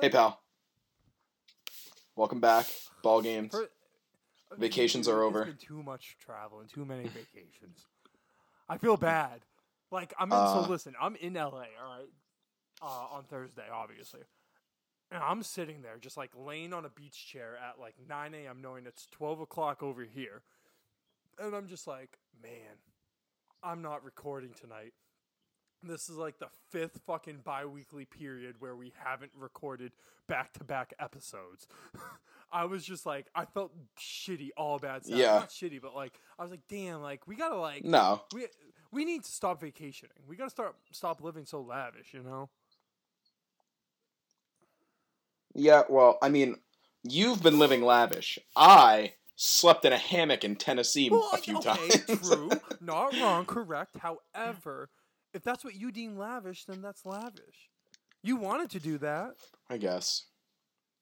Hey. Pal. Welcome back. Ball games. For- Vacations are over. too much travel and too many vacations. I feel bad. Like I'm in. Uh. so listen, I'm in LA. All right, uh, on Thursday, obviously, and I'm sitting there just like laying on a beach chair at like 9 a.m., knowing it's 12 o'clock over here, and I'm just like, man, I'm not recording tonight. This is like the fifth fucking bi-weekly period where we haven't recorded back-to-back episodes. I was just like, I felt shitty, all bad stuff. Yeah. Not shitty, but like, I was like, damn, like we gotta like, No. we we need to stop vacationing. We gotta start stop living so lavish, you know? Yeah, well, I mean, you've been living lavish. I slept in a hammock in Tennessee Well, a few okay, times. true, not wrong, correct. However, if that's what you deem lavish, then that's lavish. You wanted to do that. I guess.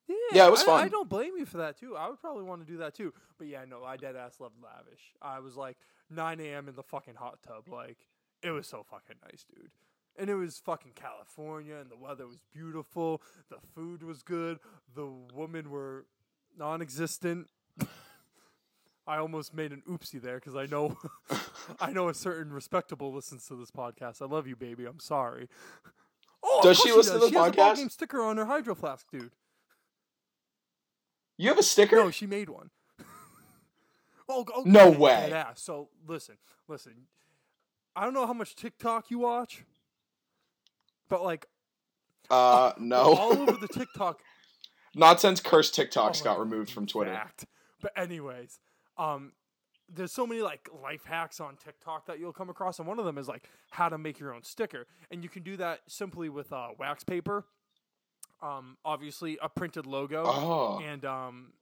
Yeah, Yeah, it was I, fun. I don't blame you for that too. I would probably want to do that too. But yeah, no, I dead ass loved lavish. I was like 9 a.m. in the fucking hot tub. Like it was so fucking nice, dude. And it was fucking California, and the weather was beautiful. The food was good. The women were non-existent. I almost made an oopsie there because I know, I know a certain respectable listens to this podcast. I love you, baby. I'm sorry. Oh, Does she listen to does. the she has a podcast? sticker on her hydro flask, dude. You have a sticker? No, she made one. oh, oh, No way. ass. So listen, listen. I don't know how much TikTok you watch, but like uh, no. all over the TikTok. Not since cursed TikToks Oh, got removed from Twitter. fact. But anyways, um, there's so many like life hacks on TikTok that you'll come across, and one of them is like how to make your own sticker, and you can do that simply with uh, wax paper. Um, obviously a printed logo. Oh. and um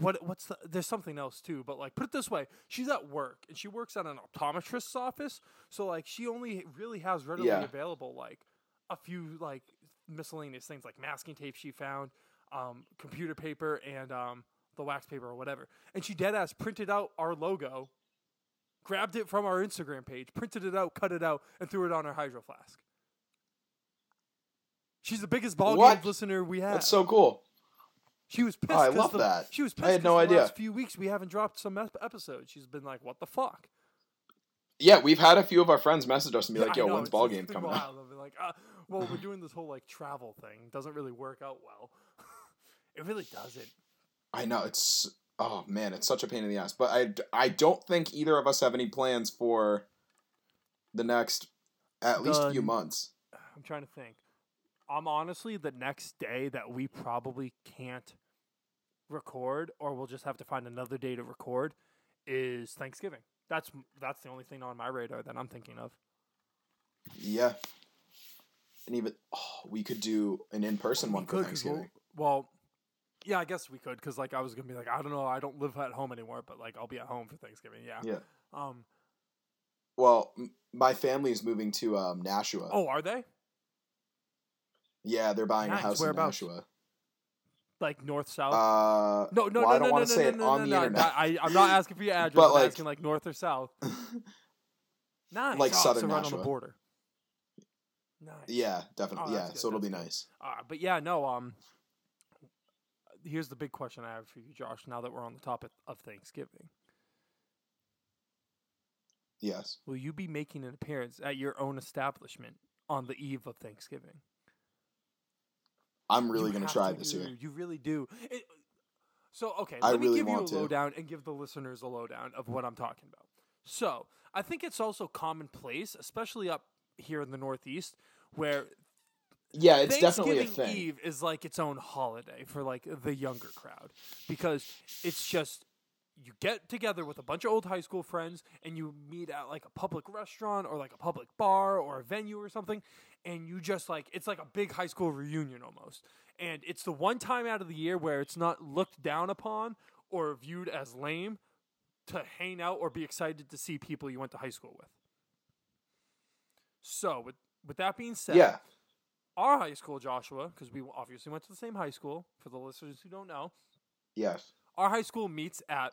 what what's the there's something else too but like put it this way she's at work and she works at an optometrist's office so like she only really has readily Yeah. available like a few like miscellaneous things like masking tape she found um computer paper and um the wax paper or whatever and she dead ass printed out our logo grabbed it from our instagram page printed it out cut it out and threw it on her hydro flask she's the biggest ball What? game listener we have That's so cool. she was pissed. Oh, I love the, that. She was pissed. I had no the idea. Last few weeks we haven't dropped some ep- episodes. She's been like, "What the fuck?" Yeah, we've had a few of our friends message us and be Yeah, like, yo, know, when's ball game coming out? wild. I've like, uh, "Well, we're doing this whole like travel thing. Doesn't really work out well. it really doesn't." I know, it's. Oh, man, it's such a pain in the ass. But I I don't think either of us have any plans for the next at least few months. I'm trying to think. I'm honestly the next day that we probably can't record, or we'll just have to find another day to record, is Thanksgiving. That's that's the only thing on my radar that I'm thinking of. Yeah. And even, oh, we could do an in person one for could, 'cause we'll- Thanksgiving. Well, yeah, I guess we could because like I was gonna be like I don't know I don't live at home anymore, but like I'll be at home for Thanksgiving. Yeah. Yeah. Um. Well, m- my family is moving to um, Nashua. Oh, are they Yeah, they're buying Nice. a house Whereabouts? in Nashua. like north south? Uh, no, no, well, no, I don't no, want no, to say no, it no, on no, the no, internet. I, I'm not asking for your address. But, I'm like- asking like north or south. Nice. Like oh, southern so right on Nashua. the border. Nice. yeah, definitely. Oh, yeah, that's good, so it'll be that's nice. Uh, but yeah, no. Um. Here's the big question I have for you, Josh. Now that we're on the topic of Thanksgiving, Yes. will you be making an appearance at your own establishment on the eve of Thanksgiving? I'm really going to try this do- year. You really do. It, so okay, I let me really give you a want to. lowdown and give the listeners a lowdown of what I'm talking about. So I think it's also commonplace, especially up here in the Northeast, where Yeah, it's definitely a thing. Eve is like its own holiday for like the younger crowd because it's just you get together with a bunch of old high school friends and you meet at like a public restaurant or like a public bar or a venue or something and you just like it's like a big high school reunion almost and it's the one time out of the year where it's not looked down upon or viewed as lame to hang out or be excited to see people you went to high school with so with with that being said Yeah. Our high school, Joshua, because we obviously went to the same high school. For the listeners who don't know, Yes. our high school meets at,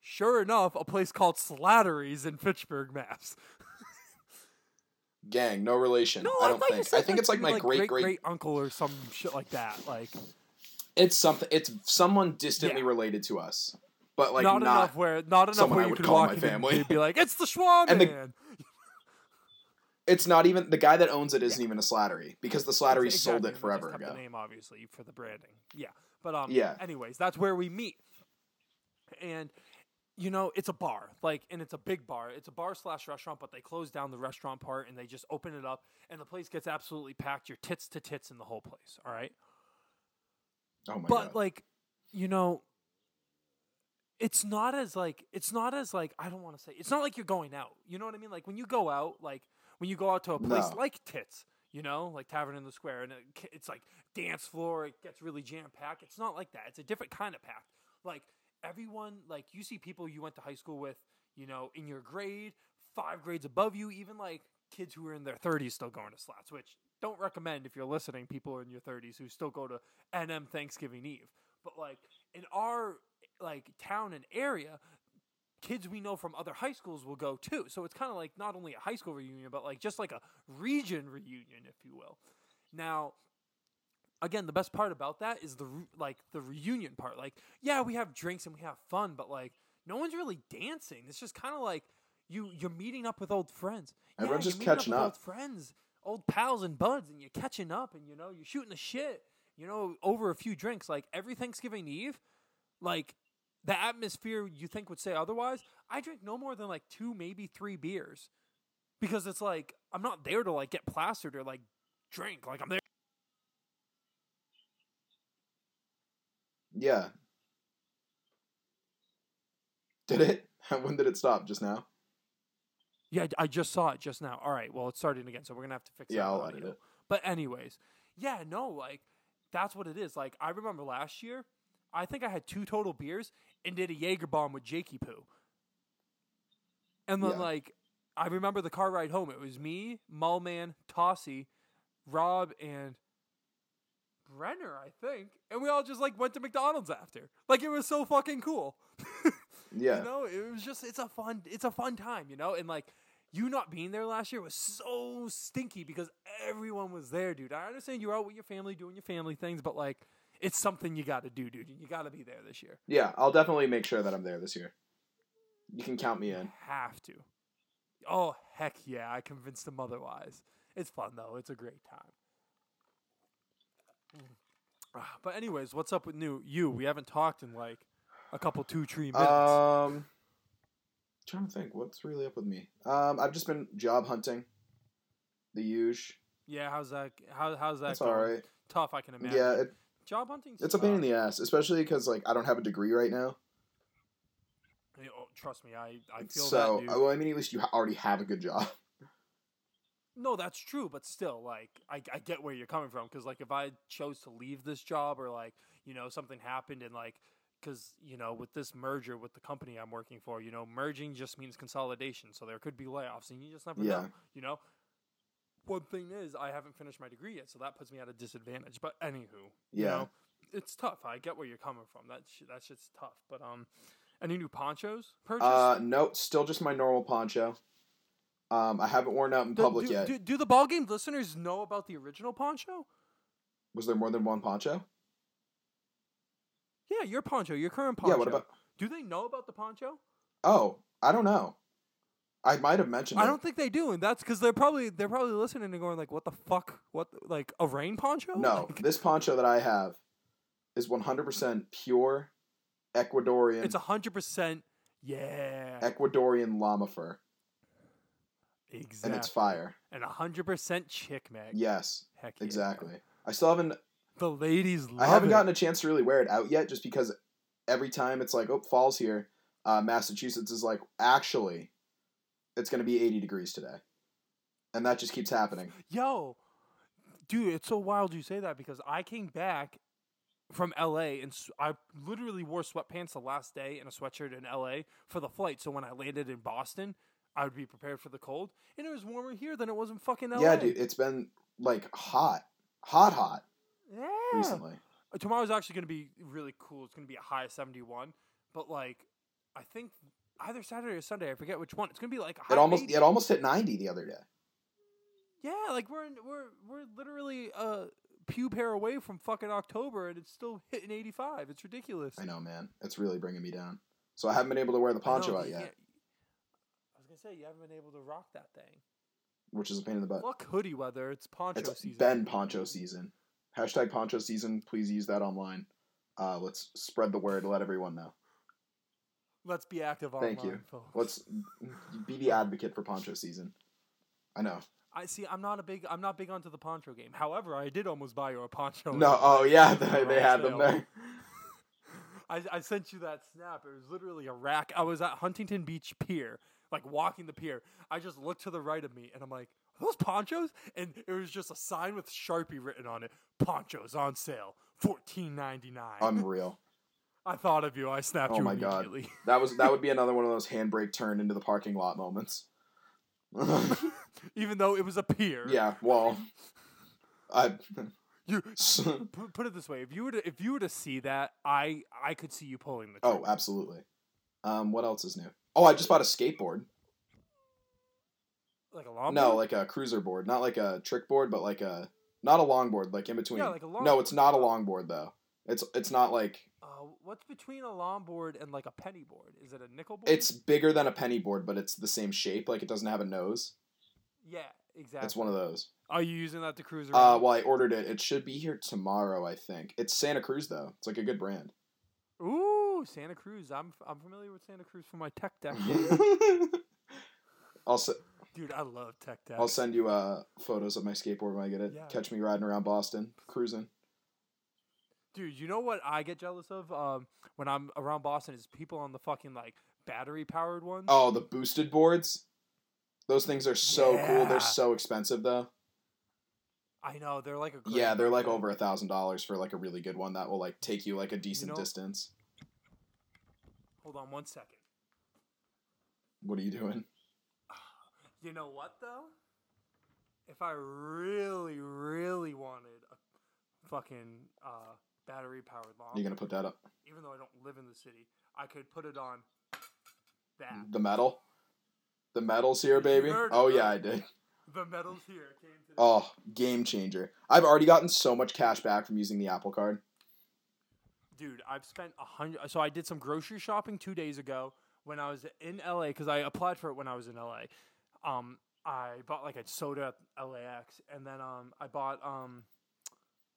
sure enough, a place called Slattery's in Fitchburg, Mass. gang, no relation. No, I don't think. said, I think it's like my great great great. great uncle or some shit like that. Like It's something. It's someone distantly Yeah. related to us, but like not, not. enough where not enough where I you would could call walk my in family. and be like, "It's the Schwab And the- man." It's not even the guy that owns it. Isn't even a slattery because the slattery Ex- sold it forever ago. The name obviously for the branding. Yeah, but um, Yeah. Anyways, that's where we meet, and you know it's a bar, like, and it's a big bar. It's a bar slash restaurant, but they close down the restaurant part and they just open it up, and the place gets absolutely packed. You're tits to tits in the whole place. All right. Oh my god. but god. like you know it's not as like it's not as like i don't want to say it's not like you're going out you know what i mean like when you go out like when you go out to a place No. like tits you know like tavern in the square and it, it's like dance floor it gets really jam packed it's not like that. It's a different kind of packed. Like everyone like you see people you went to high school with you know in your grade five grades above you even like kids who are in their 30s still going to slats which don't recommend if you're listening people in your 30s who still go to nm thanksgiving eve. But like in our like town and area kids we know from other high schools will go too. So it's kind of like not only a high school reunion but like just like a region reunion if you will. Now again the best part about that is the re- like the reunion part. Like yeah we have drinks and we have fun but like no one's really dancing. It's just kind of like you you're meeting up with old friends. Everyone's yeah, just catching with up. old friends old pals and buds and you're catching up and you know you're shooting the shit you know over a few drinks. Like every thanksgiving eve like the atmosphere you think would say otherwise i drink no more than like two maybe three beers because it's like i'm not there to like get plastered or like drink like i'm there yeah. Did it? when did it stop? Just now? Yeah, I just saw it just now. All right, well, it's starting again, so we're gonna have to fix. Yeah, I'll audio. edit it. But anyways, yeah, no, like that's what it is. Like I remember last year, I think I had two total beers and did a Jaeger bomb with Jakey Poo. And then Yeah. like I remember the car ride home. It was me, Mullman, Tossie, Rob, and Brenner, I think, and we all just like went to McDonald's after. Like it was so fucking cool. Yeah. You know, it was just it's a fun it's a fun time, you know? And like you not being there last year was so stinky because everyone was there, dude. I understand you're out with your family doing your family things, but like it's something you got to do, dude. You got to be there this year. Yeah, I'll definitely make sure that I'm there this year. You can count me in. Have to. Oh, heck yeah. I convinced them otherwise. It's fun though. It's a great time. Mm. Ah, But anyways, what's up with new you? We haven't talked in like a couple two three minutes. Um, trying to think, what's really up with me? Um, I've just been job hunting. The huge. yeah, how's that? How, how's that That's going? all right. Tough, I can imagine. Yeah, it, job hunting. it's a pain in the ass, especially because like I don't have a degree right now. Oh, trust me, I I feel So, that. Well, I mean, at least you already have a good job. No, that's true, but still, like, I, I get where you're coming from. Because, like, if I chose to leave this job or, like, you know, something happened and, like, because, you know, with this merger with the company I'm working for, you know, merging just means consolidation. So there could be layoffs, and you just never Yeah. know, you know? One thing is, I haven't finished my degree yet, so that puts me at a disadvantage. But, anywho, you Yeah. know, it's tough. I get where you're coming from. That, sh- that shit's tough. But, um, any new ponchos purchased? Uh, no, still just my normal poncho. Um, I haven't worn out in do, public do, yet. Do, do the ball game listeners know about the original poncho? Was there more than one poncho? Yeah, your poncho, your current poncho. Yeah. What about? Do they know about the poncho? Oh, I don't know. I might have mentioned. I it. don't think they do, and that's because they're probably they're probably listening and going like, "What the fuck? What like a rain poncho?" No, Like, this poncho that I have is 100% pure Ecuadorian it's hundred percent. Yeah, Ecuadorian llama fur, exactly. and it's fire. and hundred percent chick mag. Yes, Heck yeah. exactly. I still haven't. The ladies love I haven't it. gotten a chance to really wear it out yet, just because every time it's like, oh, fall's here. Uh, Massachusetts is like, actually, it's going to be 80 degrees today, and that just keeps happening. Yo, dude, it's so wild you say that because I came back from LA and I literally wore sweatpants the last day and a sweatshirt in LA for the flight. So when I landed in Boston, I would be prepared for the cold, and it was warmer here than it was in fucking LA. Yeah, dude, it's been like hot, hot, hot Yeah. recently. Tomorrow's actually going to be really cool. It's going to be a high of 71, but like I think either Saturday or Sunday, I forget which one. It's going to be like high It almost 80. it almost hit 90 the other day. Yeah, like we're in, we're we're literally a pew pair away from fucking October, and it's still hitting eighty five. It's ridiculous. I know, man. It's really bringing me down. So I haven't been able to wear the know, poncho out yet, I was gonna say you haven't been able to rock that thing. which is a pain in the butt. Fuck hoodie weather. It's poncho It's season. been poncho season. Hashtag poncho season. Please use that online. Uh, let's spread the word. Let everyone know. Let's be active online. Thank you. folks. Let's be the advocate for poncho season. I know. I see. I'm not a big. I'm not big onto the poncho game. However, I did almost buy you a poncho. No. Oh yeah, They they, had them there. I, I sent you that snap. It was literally a rack. I was at Huntington Beach Pier, like walking the pier. I just looked to the right of me and I'm like, Are those ponchos? And it was just a sign with Sharpie written on it. Ponchos on sale, fourteen ninety nine. Unreal. I thought of you. I snapped Oh you my God. That was that would be another one of those handbrake turn into the parking lot moments. Even though it was a pier. yeah. Well, I. You put, it this way: if you were to if you were to see that, I I could see you pulling the. Oh, absolutely. Um, what else is new? Oh, I just bought a skateboard. like a long. No, like a cruiser board, not like a trick board, but like a not a longboard, like in between. Yeah, like a no, it's not a longboard though. It's it's not like what's between a longboard and like a penny board? Is it a nickel board? it's bigger than a penny board, but it's the same shape. Like it doesn't have a nose. yeah, exactly. It's one of those. Are you using that to cruise Uh, around? well, I ordered it. It should be here tomorrow, I think. It's Santa Cruz though. It's like a good brand. Ooh, Santa Cruz. I'm I'm familiar with Santa Cruz from my tech deck. I'll s- Dude, I love tech deck. I'll send you uh photos of my skateboard when I get it. Yeah. Catch me riding around Boston, cruising. Dude, you know what I get jealous of um, when I'm around Boston is people on the fucking like battery powered ones. Oh, the boosted boards. Those things are so cool. They're so expensive though. I know they're like a Yeah, they're like over a thousand dollars for like a really good one that will like take you like a decent know- distance. Hold on one second. What are you doing? You know what though? If I really, really wanted a fucking uh, battery powered long, You're gonna put that up. even though I don't live in the city, I could put it on that. The metal. The metal's here, baby. Oh yeah. I did. The metal's here. Came. Oh, game changer. I've already gotten so much cash back from using the Apple Card. Dude, I've spent a hundred. So I did some grocery shopping two days ago when I was in LA because I applied for it when I was in LA. Um, I bought like a soda at LAX, and then um, I bought um,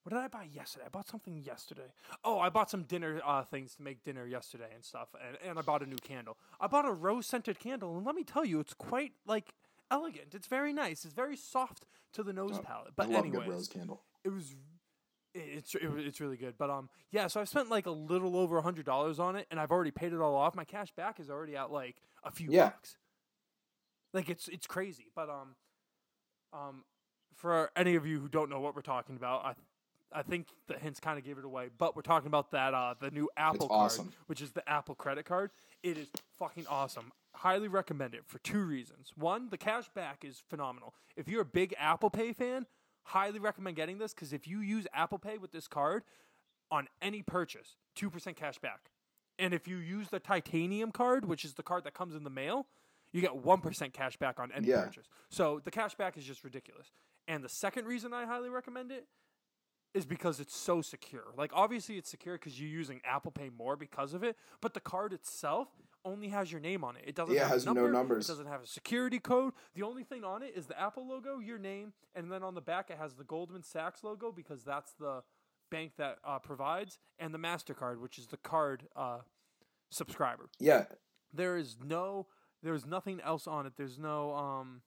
what did I buy yesterday? I bought something yesterday. Oh, I bought some dinner uh, things to make dinner yesterday and stuff, and, and I bought a new candle. I bought a rose scented candle, and let me tell you, it's quite like elegant. It's very nice. It's very soft to the nose Oh, palate. But I love anyways, a good rose candle. it was it's it, it's really good but um yeah so i spent like a little over a hundred dollars on it and i've already paid it all off my cash back is already at like a few Yeah. bucks like it's it's crazy but um um for any of you who don't know what we're talking about i i think the hints kind of gave it away but we're talking about that uh the new apple card awesome. which is the apple credit card it is fucking awesome highly recommend it for two reasons one the cash back is phenomenal if you're a big apple pay fan highly recommend getting this because if you use Apple Pay with this card on any purchase, 2% cash back. And if you use the titanium card, which is the card that comes in the mail, you get 1% cash back on any Yeah. purchase. So the cash back is just ridiculous. And the second reason I highly recommend it is because it's so secure. Like obviously it's secure because you're using Apple Pay more because of it, but the card itself only has your name on it. It doesn't Yeah, have has a no number, numbers. It doesn't have a security code. The only thing on it is the Apple logo, your name, and then on the back it has the Goldman Sachs logo because that's the bank that uh, provides, and the Mastercard, which is the card uh, subscriber. Yeah, There is no, there is nothing else on it. There's no, um,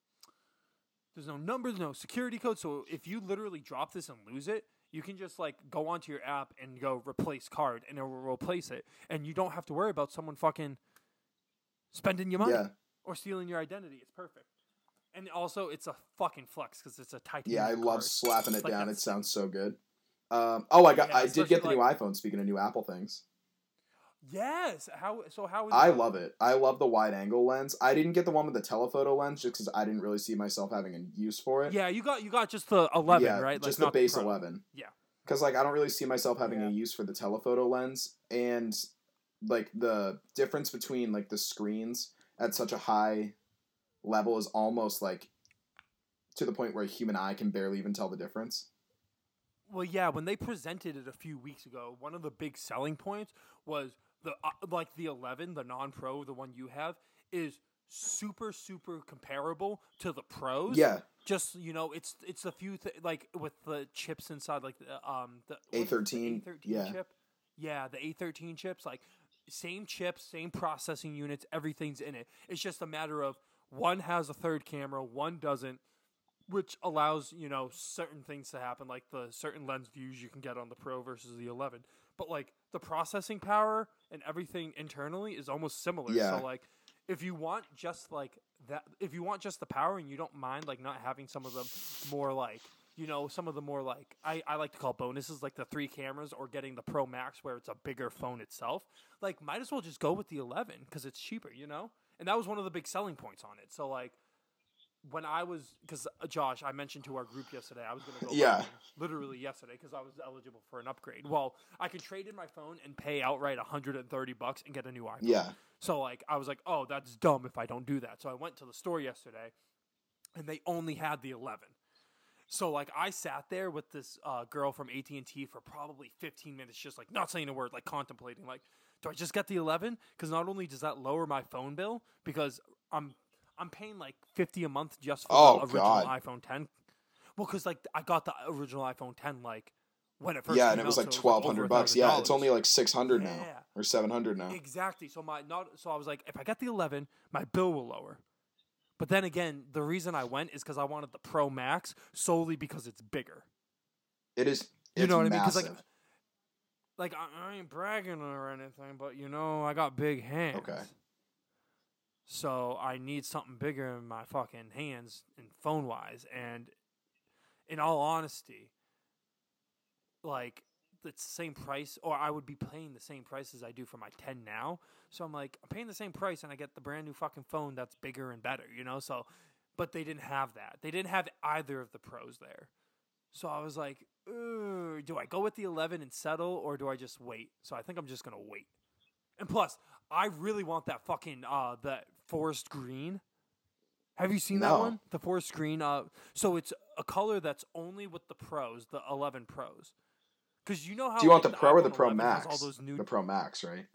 there's no numbers, no security code. So if you literally drop this and lose it, you can just like go onto your app and go replace card, and it will replace it, and you don't have to worry about someone fucking spending your money yeah, or stealing your identity. It's perfect. And also, it's a fucking flex because it's a titanium. yeah. I love slapping it Like down. It sounds so good. Um, oh, I got. Yeah, I did get the especially, new iPhone. Speaking of new Apple things, Yes. How? So how is? I that? love it. I love the wide angle lens. I didn't get the one with the telephoto lens just because I didn't really see myself having a use for it. Yeah, you got you got just the eleven, yeah, right? just like, the base Pro. eleven. Yeah. Because like I don't really see myself having Yeah. a use for the telephoto lens, and like the difference between like the screens at such a high level is almost like to the point where a human eye can barely even tell the difference. Well, yeah, when they presented it a few weeks ago, one of the big selling points was the uh, like the 11, the non-pro, the one you have is super super comparable to the pros. Yeah, Just, you know, it's it's a few th- like with the chips inside like the um the what is it, the A13, A13 yeah. chip. Yeah, the A13 chips like same chips, same processing units, everything's in it. It's just a matter of one has a third camera, one doesn't which allows you know certain things to happen like the certain lens views you can get on the pro versus the 11 but like the processing power and everything internally is almost similar. Yeah. so like if you want just like that if you want just the power and you don't mind like not having some of the more like you know some of the more like I, I like to call bonuses like the three cameras or getting the pro max where it's a bigger phone itself like might as well just go with the 11 because it's cheaper you know? And that was one of the big selling points on it. So like when I was, because uh, Josh, I mentioned to our group yesterday, I was going to go, Yeah. literally yesterday, because I was eligible for an upgrade. Well, I could trade in my phone and pay outright 130 bucks and get a new iPhone. yeah, So like, I was like, oh, that's dumb if I don't do that. So I went to the store yesterday, and they only had the 11. So like, I sat there with this uh, girl from AT and T for probably 15 minutes, just like not saying a word, like contemplating, like, do I just get the 11? Because not only does that lower my phone bill, because I'm I'm paying like 50 a month just for Oh, the original God. iPhone 10. Well, because like I got the original iPhone 10 like when it first yeah, and it was out, like so twelve hundred bucks. Yeah, it's only like six hundred now or seven hundred now. Exactly. So my not so I was like, if I get the 11, my bill will lower. But then again, the reason I went is because I wanted the Pro Max solely because it's bigger. It is. You know what I mean? Massive. like, like I, I ain't bragging or anything, but you know, I got big hands. Okay. So I need something bigger in my fucking hands and phone wise. And in all honesty, like it's the same price, or I would be paying the same price as I do for my 10 now. So I'm like, I'm paying the same price and I get the brand new fucking phone that's bigger and better, you know? So, but they didn't have that. They didn't have either of the pros there. So I was like, do I go with the 11 and settle, or do I just wait? So I think I'm just going to wait. And plus, I really want that fucking, uh, that forest green. Have you seen that one? The forest green. Uh, so it's a color that's only with the pros, the 11 pros. Because you know how Do you want the like, Pro or the Pro Max? All those new The Pro Max, right?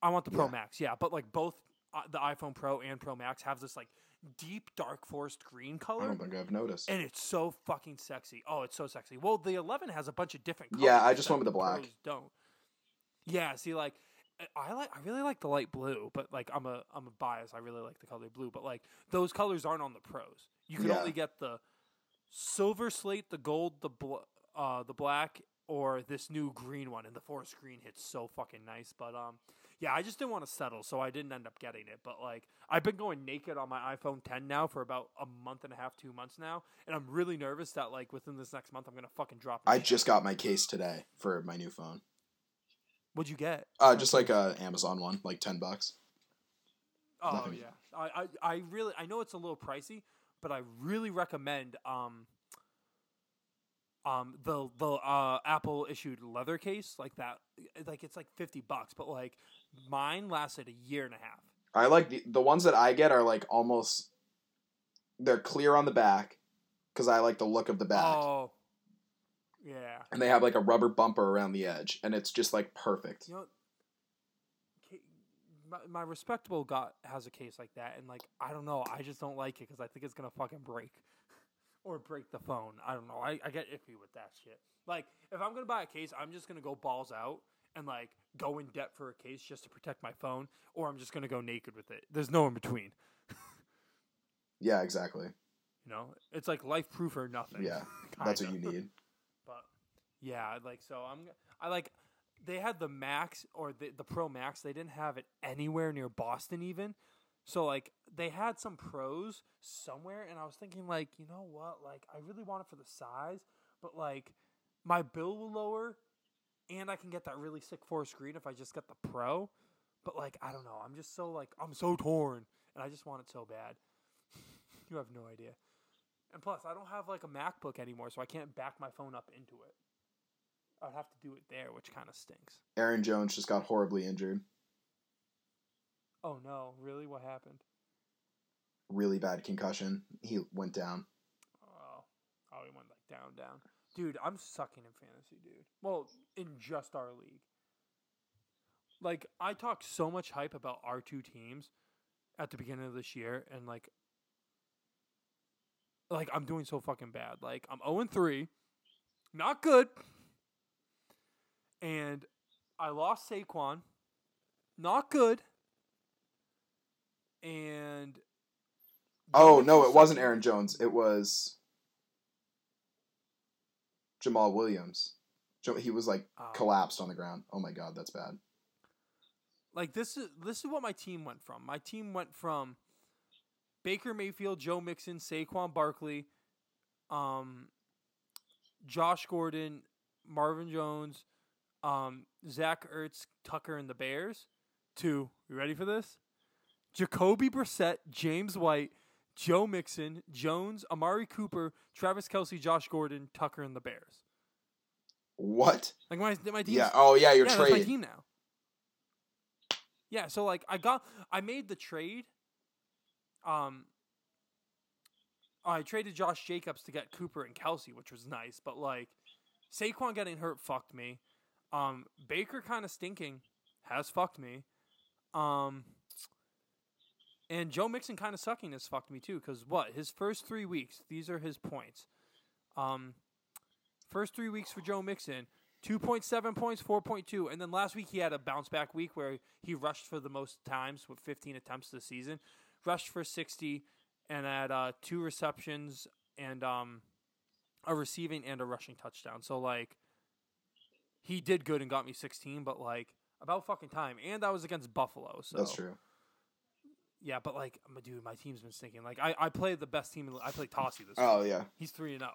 I want the Pro Yeah. Max, yeah, but like both uh, the iPhone Pro and Pro Max have this like deep dark forest green color. I don't think I've noticed. and it's so fucking sexy. Oh, it's so sexy. Well, the 11 has a bunch of different. colors Yeah, I just went with the black. Don't. Yeah, see, like I- like, I really like the light blue, but like I'm a, I'm a bias. I really like the color blue, but like those colors aren't on the pros. You can Yeah. only get the silver slate, the gold, the bl- uh, the black, or this new green one. And the forest green hits so fucking nice. But um, yeah, I just didn't want to settle, so I didn't end up getting it. But like, I've been going naked on my iPhone 10 now for about a month and a half, two months now, and I'm really nervous that like within this next month I'm gonna fucking drop. It. I just got my case today for my new phone. What'd you get? Uh, just like a Amazon one, like ten bucks. Oh Nothing. yeah, I, I I really I know it's a little pricey, but I really recommend um um the the uh Apple issued leather case like that like it's like fifty bucks, but like mine lasted a year and a half. I like the the ones that I get are like almost they're clear on the back because I like the look of the back, Oh, yeah. and they have like a rubber bumper around the edge, and it's just like perfect. You know, my, my respectable got has a case like that, and like I don't know, I just don't like it because I think it's gonna fucking break or break the phone. I don't know. I, I get iffy with that shit. Like if I'm gonna buy a case, I'm just gonna go balls out and like go in debt for a case just to protect my phone, or I'm just gonna go naked with it. There's no in between. Yeah, exactly. You know, it's like life proof or nothing. Yeah, That's what you need. Yeah, like so I'm I like they had the Max or the the Pro Max. They didn't have it anywhere near Boston even. So like they had some pros somewhere and I was thinking like, you know what? Like I really want it for the size, but like my bill will lower and I can get that really sick four screen if I just get the Pro. But like I don't know. I'm just so like I'm so torn and I just want it so bad. you have no idea. And plus, I don't have like a MacBook anymore, so I can't back my phone up into it. I'd have to do it there, which kind of stinks. Aaron Jones just got horribly injured. Oh no, really? What happened? Really bad concussion. He went down. Oh, oh, he went like down, down. Dude, I'm sucking in fantasy, dude. Well, in just our league. Like I talked so much hype about our two teams at the beginning of this year, and like, like I'm doing so fucking bad. Like I'm 0 and 3, not good, and I lost Saquon, not good, and Oh no, it wasn't. Aaron Jones. It was Jamaal Williams. He was like Oh. collapsed on the ground. Oh my god, that's bad. Like this is this is what my team went from. My team went from Baker Mayfield, Joe Mixon, Saquon Barkley, um, Josh Gordon, Marvin Jones, um, Zach Ertz, Tucker, and the Bears. To you ready for this? Jacoby Brissett, James White, Joe Mixon, Jones, Amari Cooper, Travis Kelce, Josh Gordon, Tucker, and the Bears. What? Like my my team. Yeah. Oh yeah, your yeah, trading. my team now. Yeah, so like I got I made the trade. Um I traded Josh Jacobs to get Cooper and Kelce, which was nice, but like Saquon getting hurt fucked me. Um Baker kind of stinking has fucked me. Um and Joe Mixon kind of sucking has fucked me too cuz what? His first 3 weeks, these are his points. Um first 3 weeks for Joe Mixon, 2.7 points, 4.2. And then last week he had a bounce back week where he rushed for the most times with 15 attempts this season. Rushed for 60 and had uh, two receptions and um, a receiving and a rushing touchdown. So, like, he did good and got me 16, but, like, about fucking time. And that was against Buffalo. So That's true. Yeah, but, like, dude, my team's been stinking. Like, I, I played the best team. In the, I played Tossie this Oh week. yeah. He's 3 and 0.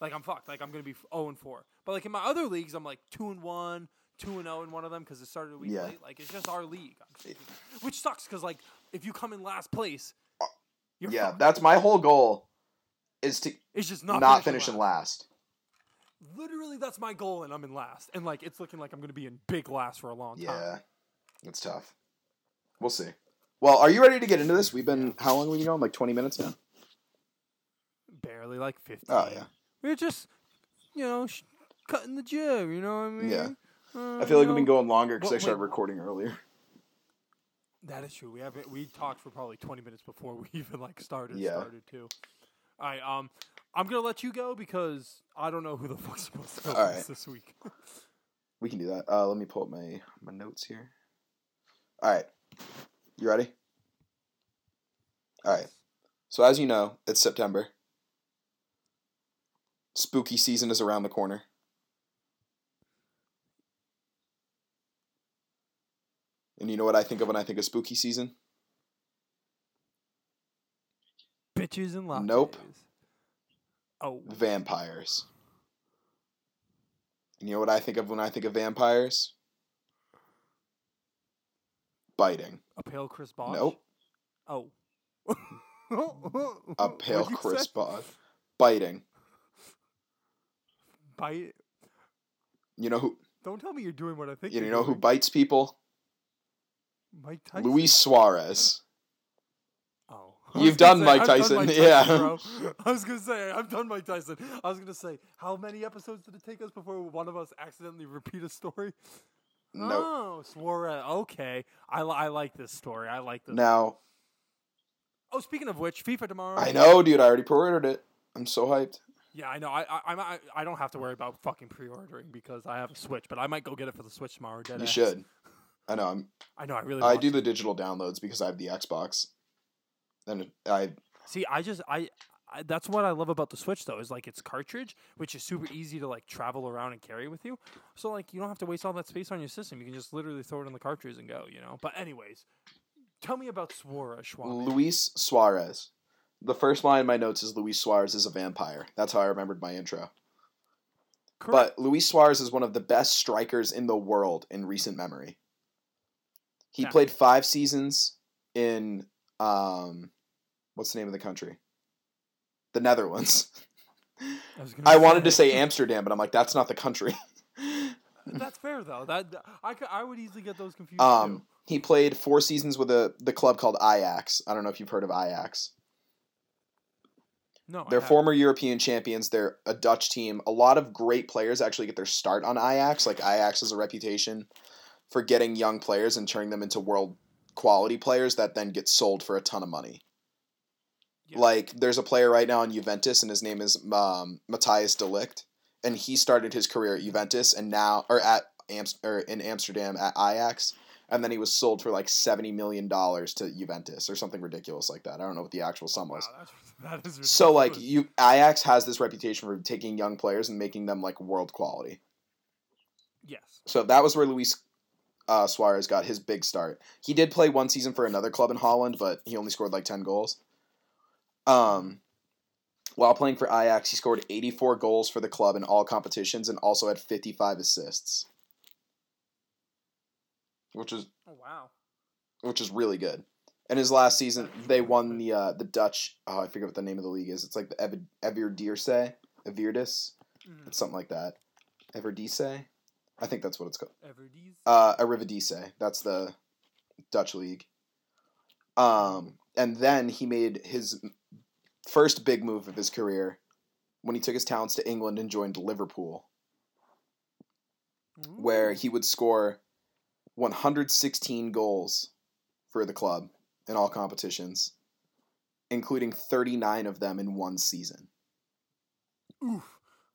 Like I'm fucked. Like I'm gonna be 0 and 4. But like in my other leagues, I'm like 2 and 1, 2 and 0 in one of them because it started a week Yeah. late. Like it's just our league, I'm just thinking. which sucks because like if you come in last place, you're Uh, Yeah, fucked. that's my whole goal is to it's just not, not, finish in last. Literally, that's my goal, and I'm in last. And like it's looking like I'm gonna be in big last for a long time. Yeah. That's tough. We'll see. Well, are you ready to get into this? We've been how long have we been going? Like twenty minutes now? Barely like 15. Oh yeah. We're just, you know, sh- cutting the jib. You know what I mean? Yeah. Uh, I feel like you we've been going longer because I started wait, recording earlier. That is true. We haven't. We talked for probably twenty minutes before we even like started. Yeah. Started too. All right. Um, I'm gonna let you go because I don't know who the fuck's supposed to All first right. this week. We can do that. Uh, let me pull up my my notes here. All right, you ready? All right. So as you know, it's September. Spooky season is around the corner. And you know what I think of when I think of spooky season? Bitches and lattes. Nope. Oh, Vampires. And you know what I think of when I think of vampires? Biting. a pale Chris Bosh. Nope. Oh. A pale Chris? Bosh. Biting. Bite. You know who? Don't tell me you're doing what I think. You know who bites people? Mike Tyson. Luis Suarez. You've done gonna Mike I've done Tyson, yeah. bro. I was gonna say I've done Mike Tyson. I was gonna say how many episodes did it take us before one of us accidentally repeat a story? No. Oh, Suarez. Okay, I, li- I like this story. I like this. Now Oh, speaking of which, FIFA tomorrow. I know, dude. I already pre-ordered it. I'm so hyped. Yeah, I know. I I, I I don't have to worry about fucking pre-ordering because I have a Switch, but I might go get it for the Switch tomorrow. You deadass. should. I know. I'm. I know. I really. I do to. the digital downloads because I have the Xbox. And I See, I just I, I that's what I love about the Switch though is like it's cartridge, which is super easy to like travel around and carry with you. So like you don't have to waste all that space on your system. You can just literally throw it in the cartridge and go. You know. But anyways, tell me about Suarez Schwab. Luis Suarez. The first line in my notes is Luis Suarez is a vampire. That's how I remembered my intro. Correct. But Luis Suarez is one of the best strikers in the world in recent memory. He Yeah. played five seasons in um, what's the name of the country? The Netherlands. I, was I wanted to say Amsterdam, but I'm like, that's not the country. That's fair though. That I, could, I would easily get those confused um, too. he played four seasons with a the club called Ajax. I don't know if you've heard of Ajax. No, They're former European champions. They're a Dutch team. A lot of great players actually get their start on Ajax. Like Ajax has a reputation for getting young players and turning them into world quality players that then get sold for a ton of money. Yeah. Like there's a player right now in Juventus and his name is um, Matthijs de Ligt, and he started his career at Juventus and now or at Amst- or in Amsterdam at Ajax, and then he was sold for like seventy million dollars to Juventus or something ridiculous like that. I don't know what the actual sum was. Wow, that is So like you Ajax has this reputation for taking young players and making them like world quality. yes. So that was where Luis uh, Suarez got his big start. He did play one season for another club in Holland, but he only scored like ten goals. Um, while playing for Ajax, he scored eighty four goals for the club in all competitions and also had fifty five assists, which is Oh wow. which is really good. And his last season, they won the uh, the Dutch. Oh, I forget what the name of the league is. It's like the Ev- Everdierse, Evirdis. Mm. It's something like that. Everdice? I think that's what it's called. Everdees. Uh. That's the Dutch league. Um, and then he made his first big move of his career when he took his talents to England and joined Liverpool, where he would score 116 goals for the club in all competitions, including 39 of them in one season. Oof.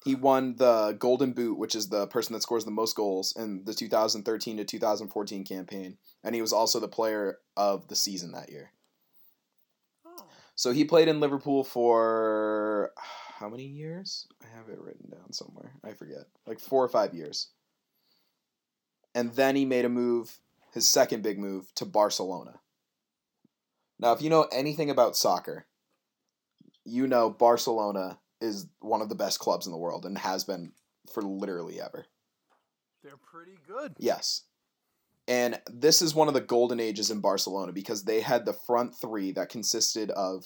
He won the Golden Boot, which is the person that scores the most goals in the 2013 to 2014 campaign, and he was also the player of the season that year. So he played in Liverpool for how many years? I have it written down somewhere. I forget. Like 4 or 5 years. And then he made a move, his second big move to Barcelona. Now, if you know anything about soccer, you know Barcelona is one of the best clubs in the world and has been for literally ever. They're pretty good. Yes. And this is one of the golden ages in Barcelona because they had the front three that consisted of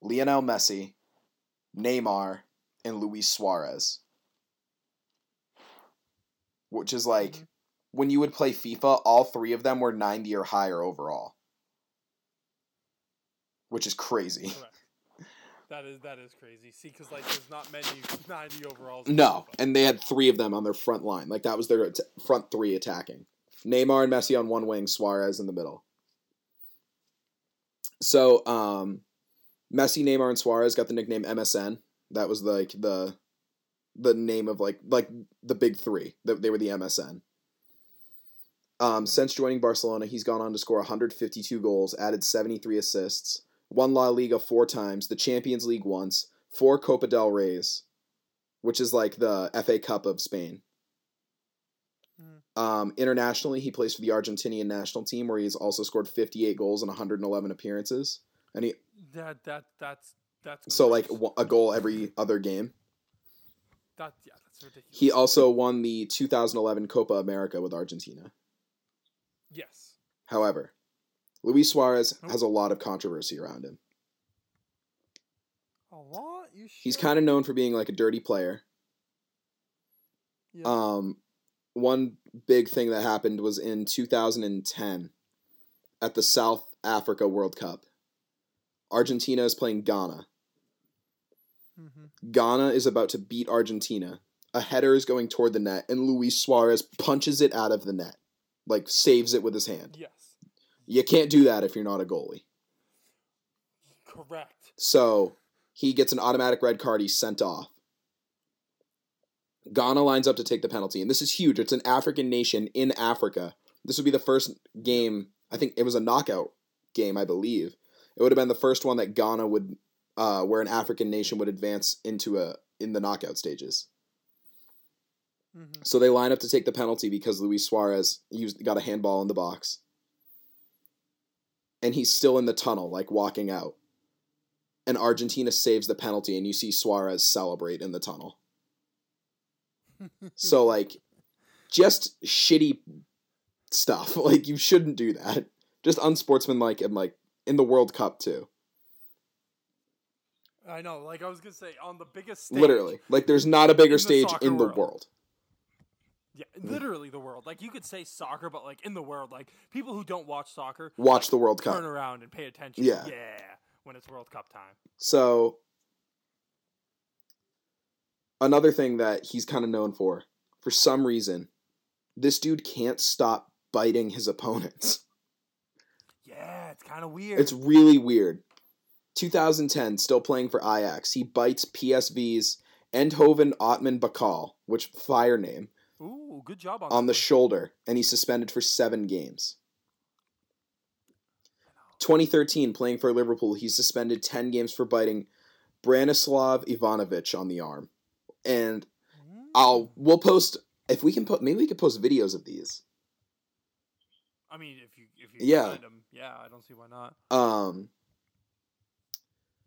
Lionel Messi, Neymar, and Luis Suarez. Which is like Mhm. when you would play FIFA, all three of them were 90 or higher overall. Which is crazy. That is that is crazy. See, because like there's not many ninety overalls. No, and they had three of them on their front line. Like that was their front three attacking. Neymar and Messi on one wing, Suarez in the middle. So, um, Messi, Neymar, and Suarez got the nickname MSN. That was like the the name of like like the big three. They were the MSN. Um, since joining Barcelona, he's gone on to score 152 goals, added 73 assists, won La Liga four times, the Champions League once, four Copa del Reyes, which is like the FA Cup of Spain. Um, internationally, he plays for the Argentinian national team, where he's also scored 58 goals in 111 appearances, and he That that that's that's so like a goal every other game. that yeah that's ridiculous. He also won the 2011 Copa America with Argentina. yes. However, Luis Suarez Oh. has a lot of controversy around him. A lot. You. He's kind of known for being like a dirty player. Yeah. Um, one big thing that happened was in 2010 at the South Africa World Cup. Argentina is playing Ghana. mm-hmm. Ghana is about to beat Argentina. A header is going toward the net, and Luis Suarez punches it out of the net. Like, saves it with his hand. Yes. You can't do that if you're not a goalie. Correct. So, he gets an automatic red card. He's sent off. Ghana lines up to take the penalty, and this is huge. It's an African nation in Africa. This would be the first game. I think it was a knockout game, I believe. It would have been the first one that Ghana would, uh, where an African nation would advance into a in the knockout stages. Mm-hmm. So they line up to take the penalty because Luis Suarez used got a handball in the box, and he's still in the tunnel, like walking out. And Argentina saves the penalty, and you see Suarez celebrate in the tunnel. So like, just shitty stuff. Like you shouldn't do that. Just unsportsmanlike and like in the World Cup too. I know. Like I was gonna say, on the biggest stage. Literally, like there's not a bigger in stage soccer in the world. world. Yeah, literally the world. Like you could say soccer, but like in the world, like people who don't watch soccer Watch the World Cup, turn around and pay attention. Yeah. Yeah. When it's World Cup time. So another thing that he's kind of known for, for some reason, this dude can't stop biting his opponents. Yeah, it's kind of weird. It's really weird. 2010, still playing for Ajax. He bites PSV's Eindhoven Otman Bakkal, which fire name, Ooh, good job on on the shoulder, and he's suspended for seven games. 2013, playing for Liverpool, he's suspended 10 games for biting Branislav Ivanovic on the arm. And. I'll we'll post if we can put maybe we could post videos of these. I mean, if you if you Yeah. find 'em, yeah, I don't see why not. Um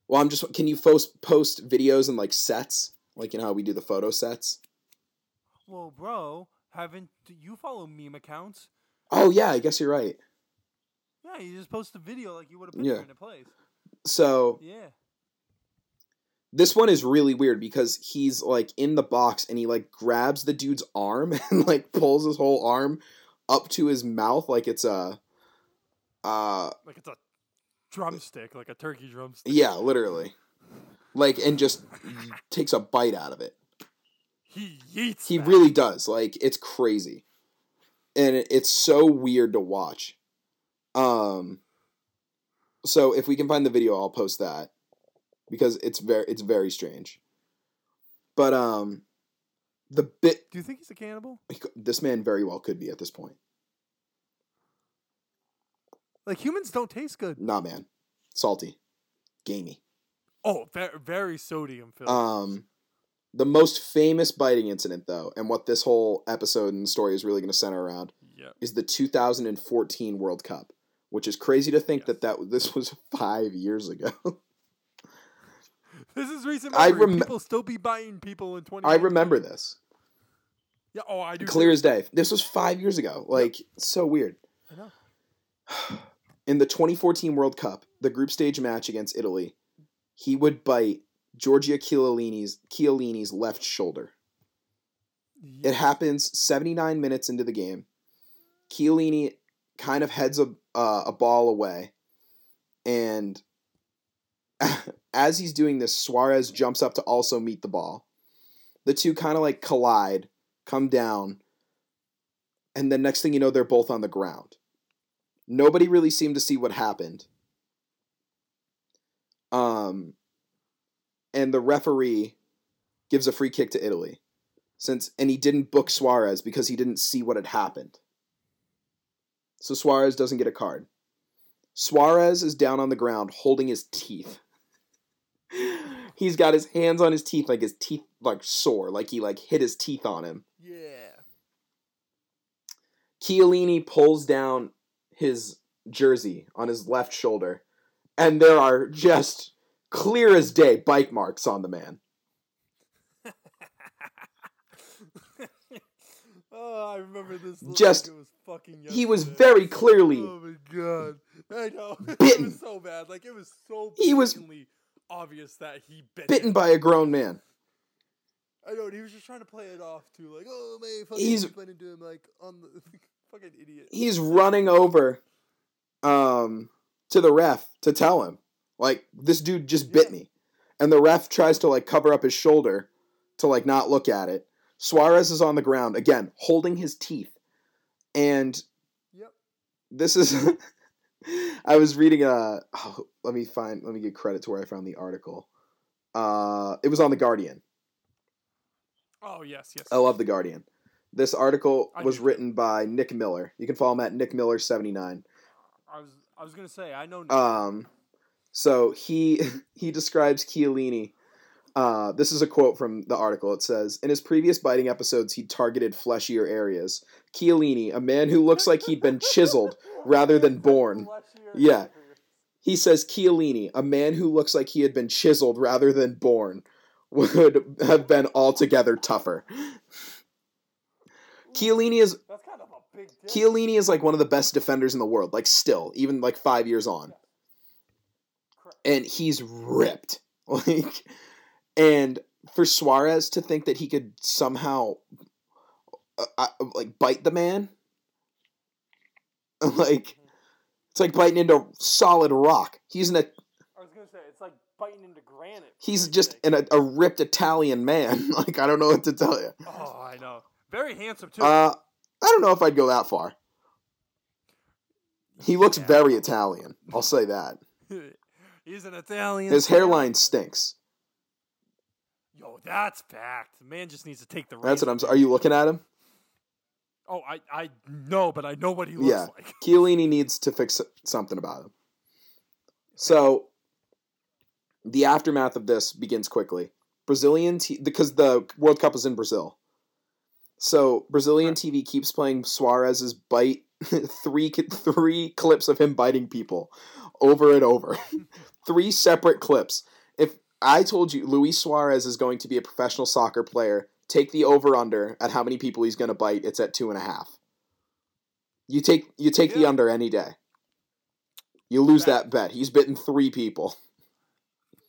Well, I'm just can you post post videos and like sets? Like you know how we do the photo sets? Well, bro, haven't you follow meme accounts? Oh yeah, I guess you're right. Yeah, you just post a video like you would a Yeah. and it plays. So Yeah. This one is really weird because he's like in the box and he like grabs the dude's arm and like pulls his whole arm up to his mouth like it's a uh Like it's a drumstick, like a turkey drumstick. yeah, literally. Like and just takes a bite out of it. He yeets. He that. really does. Like it's crazy. And it- it's so weird to watch. Um so if we can find the video, I'll post that because it's very it's very strange. But um the bit Do you think he's a cannibal? this man very well could be at this point. Like humans don't taste good. Nah, man. Salty. Gamey. Oh, very, very sodium filled. Um the most famous biting incident though, and what this whole episode and story is really going to center around yeah. is the 2014 World Cup, which is crazy to think Yes. that that this was 5 years ago. This is recent. I memory. rem- people still be biting people in twenty. I remember this. Yeah. Oh, I do. Clear too. as day. This was 5 years ago. Like so weird. I know. In the 2014 World Cup, the group stage match against Italy, he would bite Giorgio Chiellini's Chiellini's left shoulder. It happens 79 minutes into the game. Chiellini kind of heads a uh, a ball away, and as he's doing this, Suarez jumps up to also meet the ball. The two kind of like collide, come down, and then next thing you know, they're both on the ground. Nobody really seemed to see what happened. Um, and the referee gives a free kick to Italy since and he didn't book Suarez because he didn't see what had happened. So Suarez doesn't get a card. Suarez is down on the ground holding his teeth. He's got his hands on his teeth like his teeth like sore, like he like hit his teeth on him. Yeah. Chiellini pulls down his jersey on his left shoulder, and there are just clear as day bike marks on the man. oh, I remember this. Just- like was fucking. He was very clearly Oh my god! I know. it was so bad. Like it was so. He was- obvious that he bit. bitten him. by a grown man. I know. He was just trying to play it off too, like, oh man, fucking He's- went into him like on the fucking idiot. He's running over um to the ref to tell him like this dude just bit Yeah. me. And the ref tries to like cover up his shoulder to like not look at it. Suarez is on the ground again, holding his teeth. And Yep. this is I was reading a oh, let me find let me give credit to where I found the article. Uh it was on the Guardian. Oh yes, yes. I love the Guardian. This article I was do written by Nick Miller. You can follow him at Nick Miller 79. I was I was gonna say I know. Um, so he he describes Chiellini. Uh, this is a quote from the article. It says, "In his previous biting episodes, he targeted fleshier areas. Chiellini, a man who looks like he'd been chiseled rather than born. Yeah. He says Chiellini, a man who looks like he had been chiseled rather than born, would have been altogether tougher. Chiellini is That's kind of a big. Dick. Chiellini is like one of the best defenders in the world, like still, even like five years on. And he's ripped. Like and for Suarez to think that he could somehow uh, uh, like bite the man like it's like biting into solid rock. He's in a I was gonna say it's like biting into granite. He's just an, a, a ripped Italian man. like I don't know what to tell you. Oh, I know. Very handsome too. Uh, I don't know if I'd go that far. He looks Yeah. very Italian. I'll say that. He's an Italian. His hairline stinks. Yo, that's fact. The man just needs to take the. That's what. I'm. Are you looking at him? Oh, I I know, but I know what he looks Yeah. like. Chiellini needs to fix something about him. So, the aftermath of this begins quickly. Brazilian t- because the World Cup is in Brazil. So Brazilian Right. TV keeps playing Suarez's bite three three clips of him biting people over and over. three separate clips. I told you Luis Suarez is going to be a professional soccer player, take the over under at how many people he's going to bite. It's at two and a half. You take you take the under any day. You lose that bet. He's bitten three people.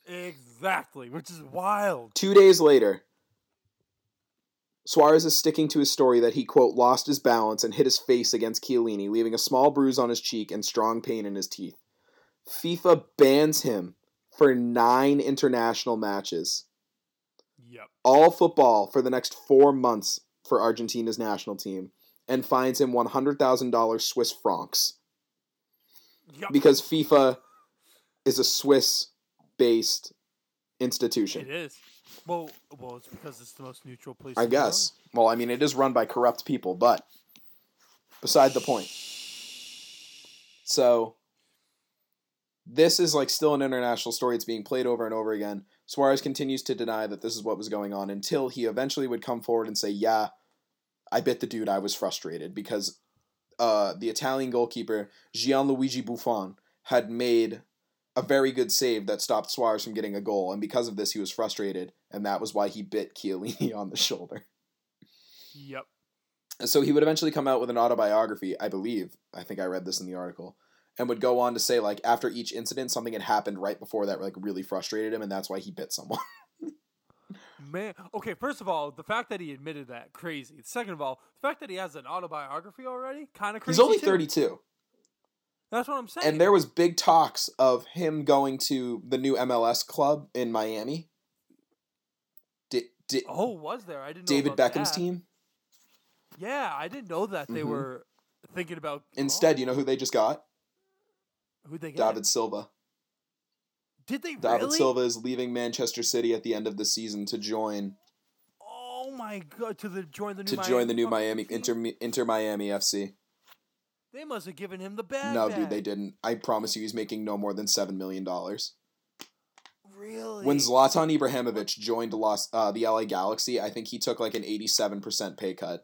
Exactly, which is wild. Two days later, Suarez is sticking to his story that he, quote, lost his balance and hit his face against Chiellini, leaving a small bruise on his cheek and strong pain in his teeth. FIFA bans him for nine international matches. Yep. All football for the next four months for Argentina's national team and fines him $100,000 Swiss francs Yep. because FIFA is a Swiss based institution. it is. Well, well, it's because it's the most neutral place. I in the world. guess. Well, I mean, it is run by corrupt people, but beside the point. So, this is like still an international story. It's being played over and over again. Suarez continues to deny that this is what was going on until he eventually would come forward and say, "Yeah, I bit the dude. I was frustrated because uh, the Italian goalkeeper Gianluigi Buffon had made a very good save that stopped Suarez from getting a goal, and because of this, he was frustrated, and that was why he bit Chiellini on the shoulder." Yep. so he would eventually come out with an autobiography i believe i think i read this in the article and would go on to say like after each incident something had happened right before that like really frustrated him and that's why he bit someone Man, okay. First of all, the fact that he admitted that crazy. Second of all, the fact that he has an autobiography already, kind of crazy. he's only too. 32 That's what I'm saying. and there was big talks of him going to the new mls club in miami D- D- Oh, was there? I didn't. know david beckham's that. team Yeah, I didn't know that they Mhm. were thinking about. instead you know who they just got who they get? david silva Did they david really? silva is leaving manchester city at the end of the season to join Oh my god! To the join the new to Miami join the new miami team? inter, inter miami fc They must have given him the bag. No, dude, they didn't. I promise you, he's making no more than seven million dollars. Really? When Zlatan Ibrahimovic joined Los, uh, the LA Galaxy, I think he took like an eighty-seven percent pay cut.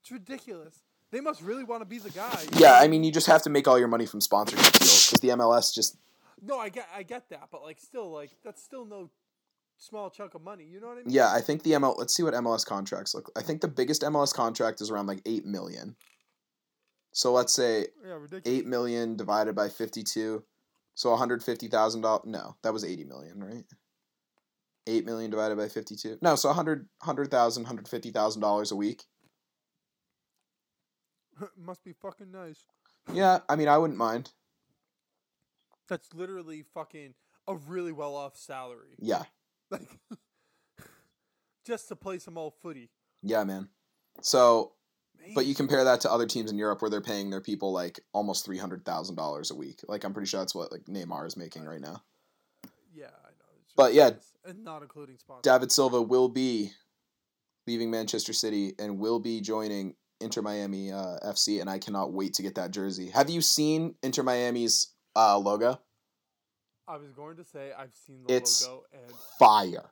It's ridiculous. They must really want to be the guy. Yeah, I mean, you just have to make all your money from sponsorship deals because the MLS just No, I get, I get that, but like, still, like, that's still no small chunk of money. You know what I mean? yeah. I think the ML. Let's see what MLS contracts look. I think the biggest MLS contract is around like eight million. So let's say Yeah, eight million divided by fifty-two, so one hundred fifty thousand dollars. No, that was eighty million, right? Eight million divided by fifty-two. No, so a hundred hundred thousand, hundred fifty thousand dollars a week. Must be fucking nice. Yeah, I mean, I wouldn't mind. That's literally fucking a really well off salary. Yeah, Like, just to play some old footy. yeah, man. So, but you compare that to other teams in Europe where they're paying their people like almost three hundred thousand dollars a week. Like, I'm pretty sure that's what like Neymar is making right now. Yeah, I know. But, yeah. and not including sponsors. David Silva will be leaving Manchester City and will be joining Inter Miami uh, FC, and I cannot wait to get that jersey. Have you seen Inter Miami's uh, logo? I was going to say I've seen the It's- logo, and Fire.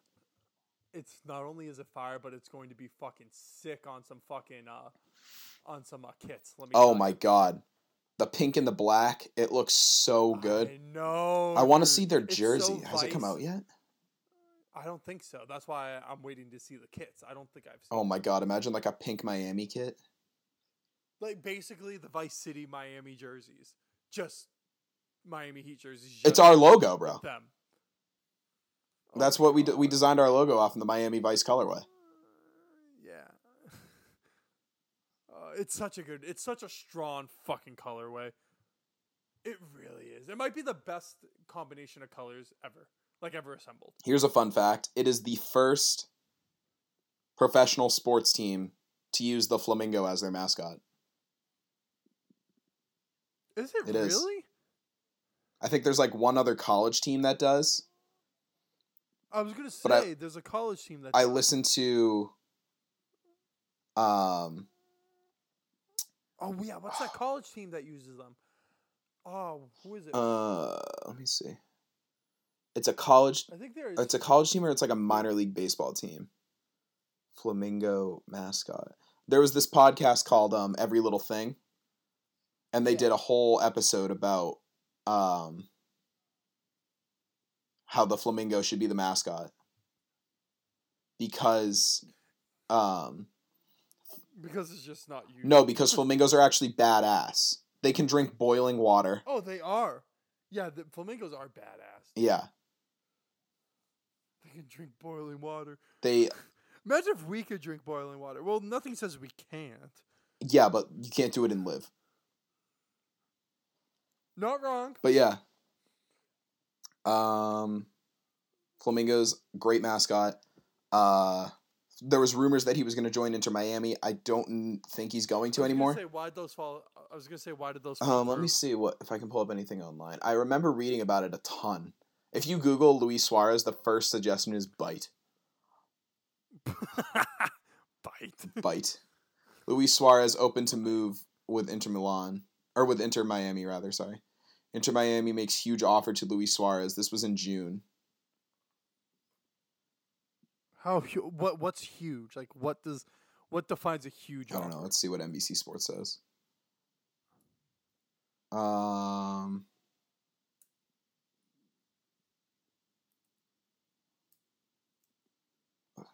it's not only is it fire, but it's going to be fucking sick on some fucking uh, on some uh, kits. Let me. Oh my you. god, the pink and the black. It looks so good. I know. I want to see their jersey. so Has it come out yet? I don't think so. That's why I'm waiting to see the kits. I don't think I've seen. Oh my god! Imagine like a pink Miami kit. Like basically the Vice City Miami jerseys, just Miami Heat jerseys. It's our logo, bro. Them. That's what we d- we designed our logo off in the Miami Vice colorway. Yeah. uh, it's such a good. It's such a strong fucking colorway. It really is. It might be the best combination of colors ever, like ever assembled. Here's a fun fact it is the first professional sports team to use the flamingo as their mascot. Is it, It is. really? I think there's like one other college team that does. I was gonna say But I- there's a college team that I does. listened to um Oh yeah, what's that college team that uses them? Oh, who is it? uh let me see. It's a college I think there is. it's a college team or it's like a minor league baseball team. Flamingo mascot. There was this podcast called um Every Little Thing. And they Yeah. did a whole episode about um how the flamingo should be the mascot. Because um because it's just not you. no, because flamingos are actually badass. They can drink boiling water. Oh, they are. Yeah, the flamingos are badass. Yeah. They can drink boiling water. They Imagine if we could drink boiling water. Well, nothing says we can't. yeah, but you can't do it and live. Not wrong. But yeah. Um Flamingos, great mascot. Uh there was rumors that he was going to join Inter Miami. I don't think he's going to I was gonna anymore. Say why those fall? I was gonna say why did those? Fall Um, let me see what if I can pull up anything online. I remember reading about it a ton. If you Google Luis Suarez, the first suggestion is bite. Bite. Bite. Luis Suarez open to move with Inter Milan or with Inter Miami rather. Sorry, Inter Miami makes huge offer to Luis Suarez. This was in June. How? What? What's huge? Like what does? What defines a huge? I don't know. Let's see what NBC Sports says. Um.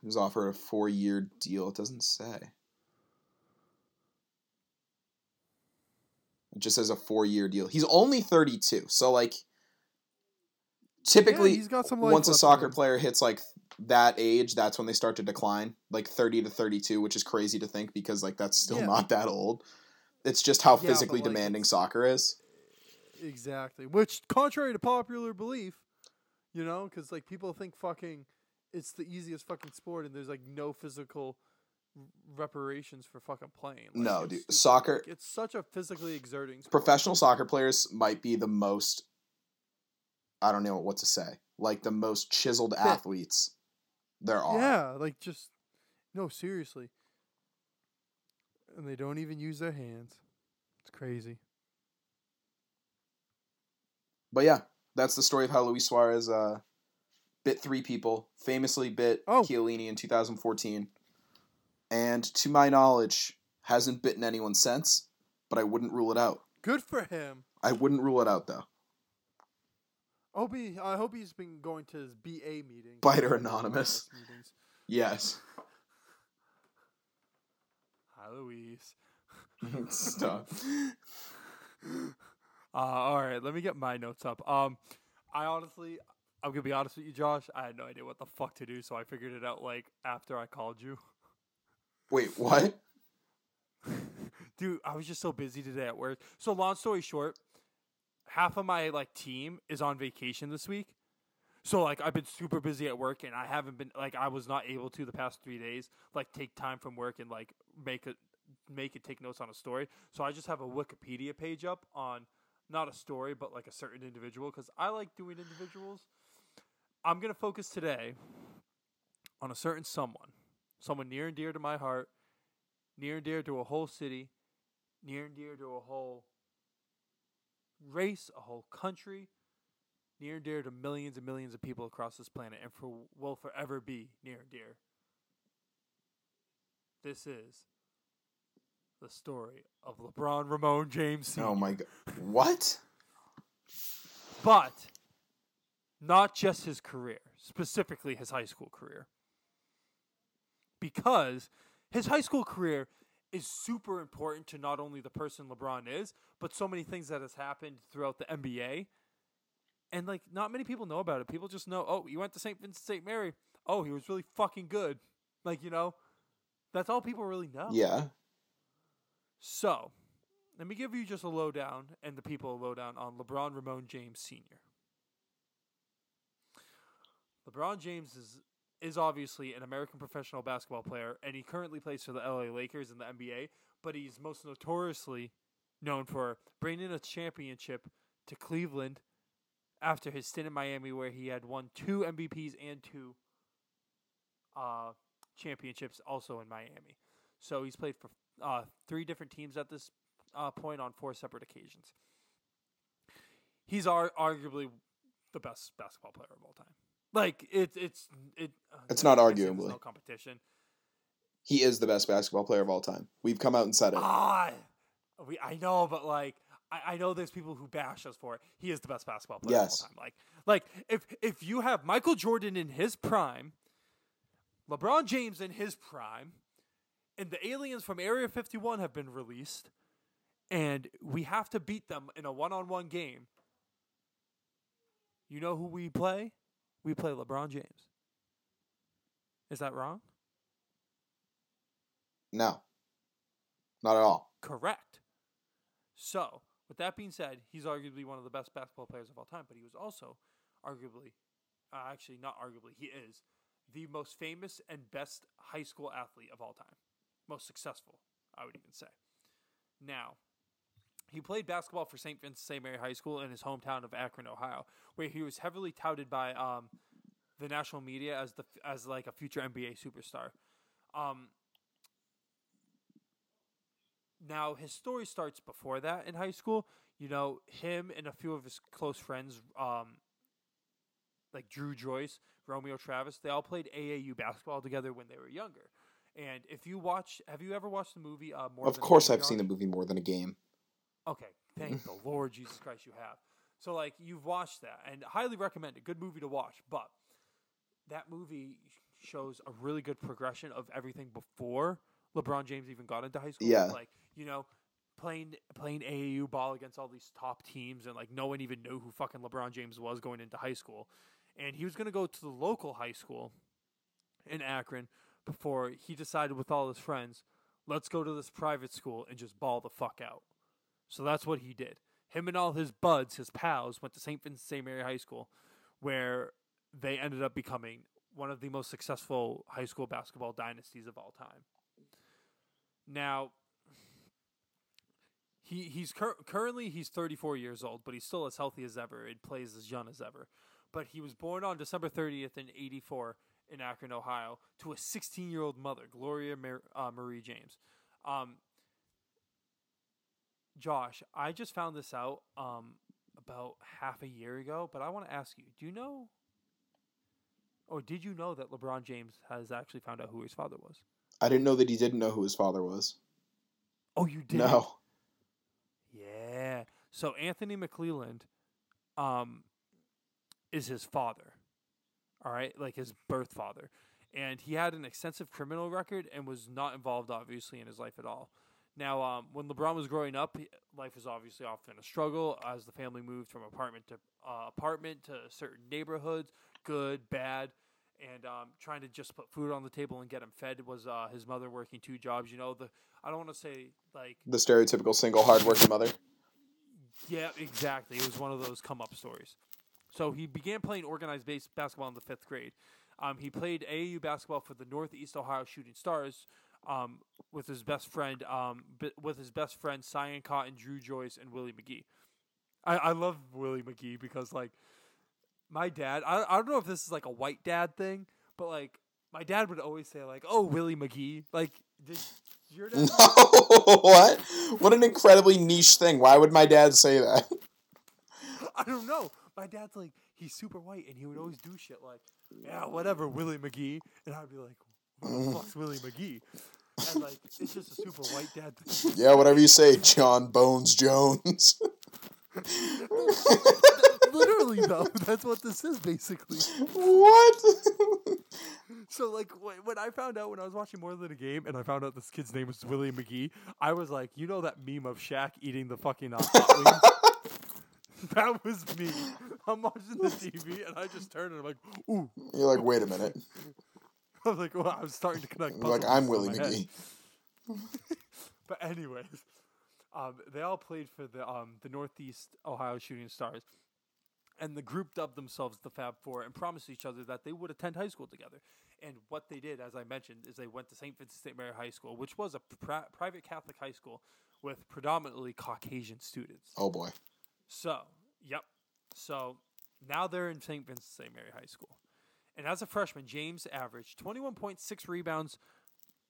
He was offered a four-year deal. It doesn't say. Just as a four-year deal. He's only thirty-two, so like. Typically, yeah, he's got some once a soccer player hits like that age, that's when they start to decline, like 30 to 32, which is crazy to think because like that's still Yeah. not that old. It's just how Yeah, physically like, demanding soccer is. Exactly. Which, contrary to popular belief, you know, because like people think fucking, it's the easiest fucking sport, and there's like no physical reparations for fucking playing. Like, No, dude. stupid. Soccer Like, it's such a physically exerting sport. professional soccer players might be the most I don't know what to say. Like the most chiseled Fit. athletes there are. Yeah, like just no, seriously. And they don't even use their hands. It's crazy. But yeah, that's the story of how Luis Suarez uh, bit three people, famously bit Oh. Chiellini in 2014. And to my knowledge, hasn't bitten anyone since, but I wouldn't rule it out. Good for him. I wouldn't rule it out though. Hope he, I hope he's been going to his BA meeting. Biter Anonymous. meetings. Yes. Hi, Louise. Stop. Uh, all right, let me get my notes up. Um, I honestly, I'm gonna be honest with you, Josh. I had no idea what the fuck to do, so I figured it out like after I called you. Wait, what? Dude, I was just so busy today at work. So long story short, half of my like team is on vacation this week. So like I've been super busy at work and I haven't been like I was not able to the past 3 days like take time from work and like make it make it take notes on a story. So I just have a Wikipedia page up on not a story but like a certain individual cuz I like doing individuals. I'm going to focus today on a certain someone. Someone near and dear to my heart, near and dear to a whole city, near and dear to a whole race, a whole country, near and dear to millions and millions of people across this planet, and for will forever be near and dear. This is the story of LeBron Ramon James. Oh my god. What? But not just his career, specifically his high school career. Because his high school career is super important to not only the person LeBron is, but so many things that has happened throughout the NBA. And like not many people know about it. People just know, oh, he went to St. Vincent St. Mary. Oh, he was really fucking good. Like, you know, that's all people really know. Yeah. So, let me give you just a lowdown and the people a lowdown on LeBron Ramon James Sr. LeBron James is is obviously an American professional basketball player, and he currently plays for the LA Lakers in the NBA. But he's most notoriously known for bringing a championship to Cleveland after his stint in Miami, where he had won two MVPs and two uh, championships, also in Miami. So he's played for uh, three different teams at this uh, point on four separate occasions. He's ar- arguably the best basketball player of all time. Like it's it's it. Uh, It's not I guess there's arguably. no competition. He is the best basketball player of all time. We've come out and said it. Ah, we I know, but like I, I know there's people who bash us for it. He is the best basketball player Yes. of all time. Like like if if you have Michael Jordan in his prime, LeBron James in his prime, and the aliens from Area 51 have been released, and we have to beat them in a one-on-one game. You know who we play? We play LeBron James. Is that wrong? No. Not at all. Correct. So, with that being said, he's arguably one of the best basketball players of all time, but he was also arguably, uh, actually, not arguably, he is the most famous and best high school athlete of all time. Most successful, I would even say. Now, he played basketball for St. Vincent St. Mary High School in his hometown of Akron, Ohio, where he was heavily touted by um, the national media as the as like a future NBA superstar. Um, now his story starts before that in high school. You know, him and a few of his close friends, um, like Dru Joyce, Romeo Travis, they all played AAU basketball together when they were younger. And if you watch, have you ever watched the movie? Uh, More of Than a course, I've seen the movie more than a game. Okay, thank the Lord Jesus Christ, you have. So like you've watched that, and highly recommend it. Good movie to watch. But that movie shows a really good progression of everything before LeBron James even got into high school. Yeah. like you know, playing playing AAU ball against all these top teams, and like no one even knew who fucking LeBron James was going into high school, and he was gonna go to the local high school in Akron before he decided with all his friends, let's go to this private school and just ball the fuck out. So that's what he did. Him and all his buds, his pals, went to St. Vincent St. Mary High School, where they ended up becoming one of the most successful high school basketball dynasties of all time. Now, he he's cur- currently he's 34 years old, but he's still as healthy as ever and plays as young as ever. But he was born on December 30th in 84 in Akron, Ohio, to a 16 year old mother, Gloria Mar- uh, Marie James. Um, Josh, I just found this out um, about half a year ago, but I want to ask you: Do you know, or did you know that LeBron James has actually found out who his father was? I didn't know that he didn't know who his father was. Oh, you did? No. Yeah. So Anthony McClelland, um, is his father. All right, like his birth father, and he had an extensive criminal record and was not involved, obviously, in his life at all. Now, um, when LeBron was growing up, life was obviously often a struggle as the family moved from apartment to uh, apartment to certain neighborhoods, good, bad, and um, trying to just put food on the table and get him fed was uh, his mother working two jobs. You know, the I don't want to say like The stereotypical single hardworking mother. yeah, exactly. It was one of those come up stories. So he began playing organized base basketball in the fifth grade. Um, he played AAU basketball for the Northeast Ohio Shooting Stars um, with his best friend, um, with his best friend Sian Cotton, Dru Joyce, and Willie McGee. I, I love Willie McGee because like my dad. I I don't know if this is like a white dad thing, but like my dad would always say like, "Oh, Willie McGee." Like, did your dad? what? What an incredibly niche thing. Why would my dad say that? I don't know. My dad's like, he's super white, and he would always do shit like, yeah, whatever, Willie McGee, and I'd be like, who the fuck's Willie McGee? And like, it's just a super white dad thing. Yeah, whatever you say, Jon Bones Jones. Literally, though, that's what this is basically. what? So like, when I found out when I was watching more than a game, and I found out this kid's name was Willie McGee, I was like, you know that meme of Shaq eating the fucking uh, that was me. I'm watching the TV, and I just turned and I'm like, ooh. You're like, wait a minute. I was like, well, I was starting to connect. Like, I'm Willie. McGee. But anyways, Um, they all played for the um, the Northeast Ohio Shooting Stars, and the group dubbed themselves the Fab Four and promised each other that they would attend high school together. And what they did, as I mentioned, is they went to St. Vincent St. Mary High School, which was a pri- private Catholic high school with predominantly Caucasian students. Oh boy. So, yep. So now they're in St. Vincent St. Mary High School. And as a freshman, James averaged 21.6 rebounds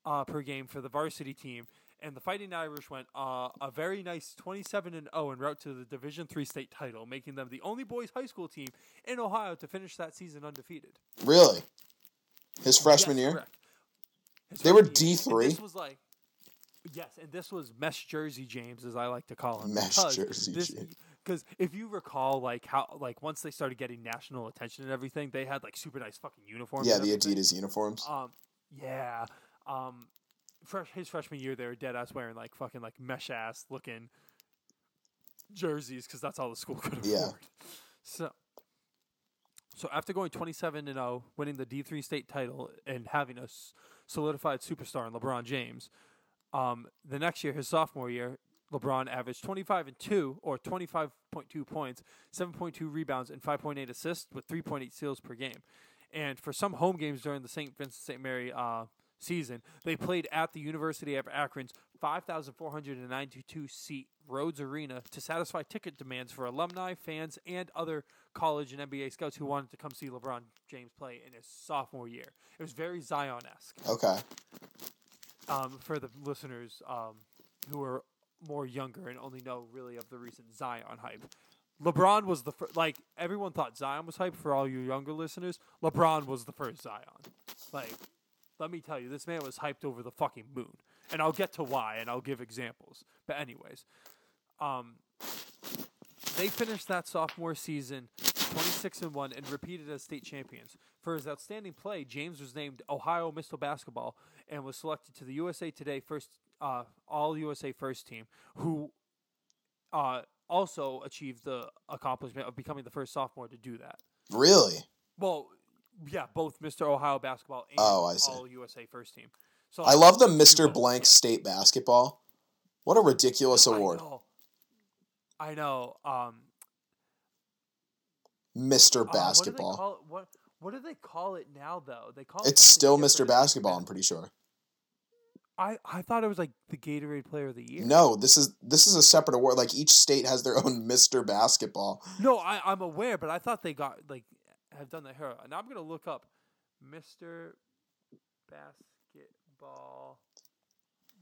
uh, per game for the varsity team. And the Fighting Irish went uh, a very nice 27 and 0 en route to the Division Three state title, making them the only boys high school team in Ohio to finish that season undefeated. Really? His freshman Yes, year? His They were year. D3? This was like, yes, and this was Mesh Jersey James, as I like to call him. Mesh Jersey this, James. Because if you recall, like how, like once they started getting national attention and everything, they had like super nice fucking uniforms. Yeah, the everything. Adidas uniforms. Um, yeah. Um, fresh his freshman year, they were dead ass wearing like fucking like mesh ass looking jerseys because that's all the school could afford. Yeah. So, so after going twenty seven and zero, winning the D three state title and having a solidified superstar in LeBron James, um, the next year, his sophomore year, LeBron averaged 25 and 2 or 25.2 points, 7.2 rebounds and 5.8 assists with 3.8 steals per game. And for some home games during the St. Vincent St. Mary uh, season, they played at the University of Akron's 5,492 seat Rhodes Arena to satisfy ticket demands for alumni, fans, and other college and NBA scouts who wanted to come see LeBron James play in his sophomore year. It was very Zion esque Okay. um, for the listeners um, who are more younger and only know really of the recent Zion hype. LeBron was the first, like everyone thought Zion was hype for all you younger listeners. LeBron was the first Zion. Like, let me tell you, this man was hyped over the fucking moon. And I'll get to why and I'll give examples. But anyways, um, they finished that sophomore season 26 and 1 and repeated as state champions. For his outstanding play, James was named Ohio Mr. Basketball and was selected to the USA Today first uh, All USA First Team, who uh, also achieved the accomplishment of becoming the first sophomore to do that. Really? Well, yeah, both Mr. Ohio Basketball and Oh, I see. All USA First Team. So I love the Mr. Blank. State Basketball. What a ridiculous I award. know. I know. Um, Mr. uh, What do, Basketball. What, what do they call it now, though? They call it It's still Mr. Basketball, I'm pretty sure. I, I thought it was like the Gatorade Player of the Year. No, this is this is a separate award. Like each state has their own Mr. Basketball. No, I, I'm aware, but I thought they got like have done that here. Now I'm gonna look up Mr. Basketball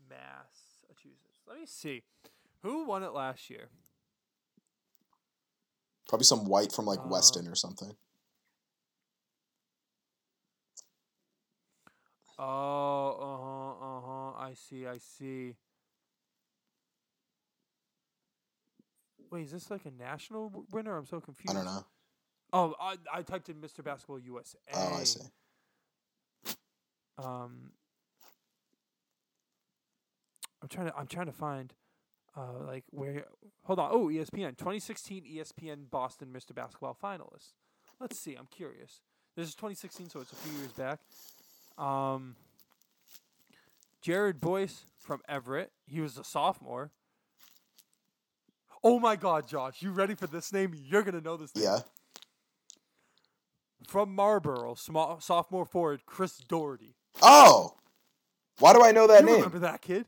Massachusetts. Let me see. Who won it last year? Probably some white from like Uh, Weston or something. Oh, uh huh, uh huh. I see, I see. Wait, is this like a national w- winner? I'm so confused. I don't know. Oh, I, I typed in Mr. Basketball USA. Oh, I see. Um, I'm trying to I'm trying to find, uh, like where. Hold on. Oh, ESPN 2016 ESPN Boston Mr. Basketball finalists. Let's see. I'm curious. This is 2016, so it's a few years back. Um, Jared Boyce from Everett. He was a sophomore. Oh my God, Josh! You ready for this name? You're gonna know this name. Yeah. From Marlboro, small, sophomore forward Chris Doherty. Oh. Why do I know that you name? remember that kid?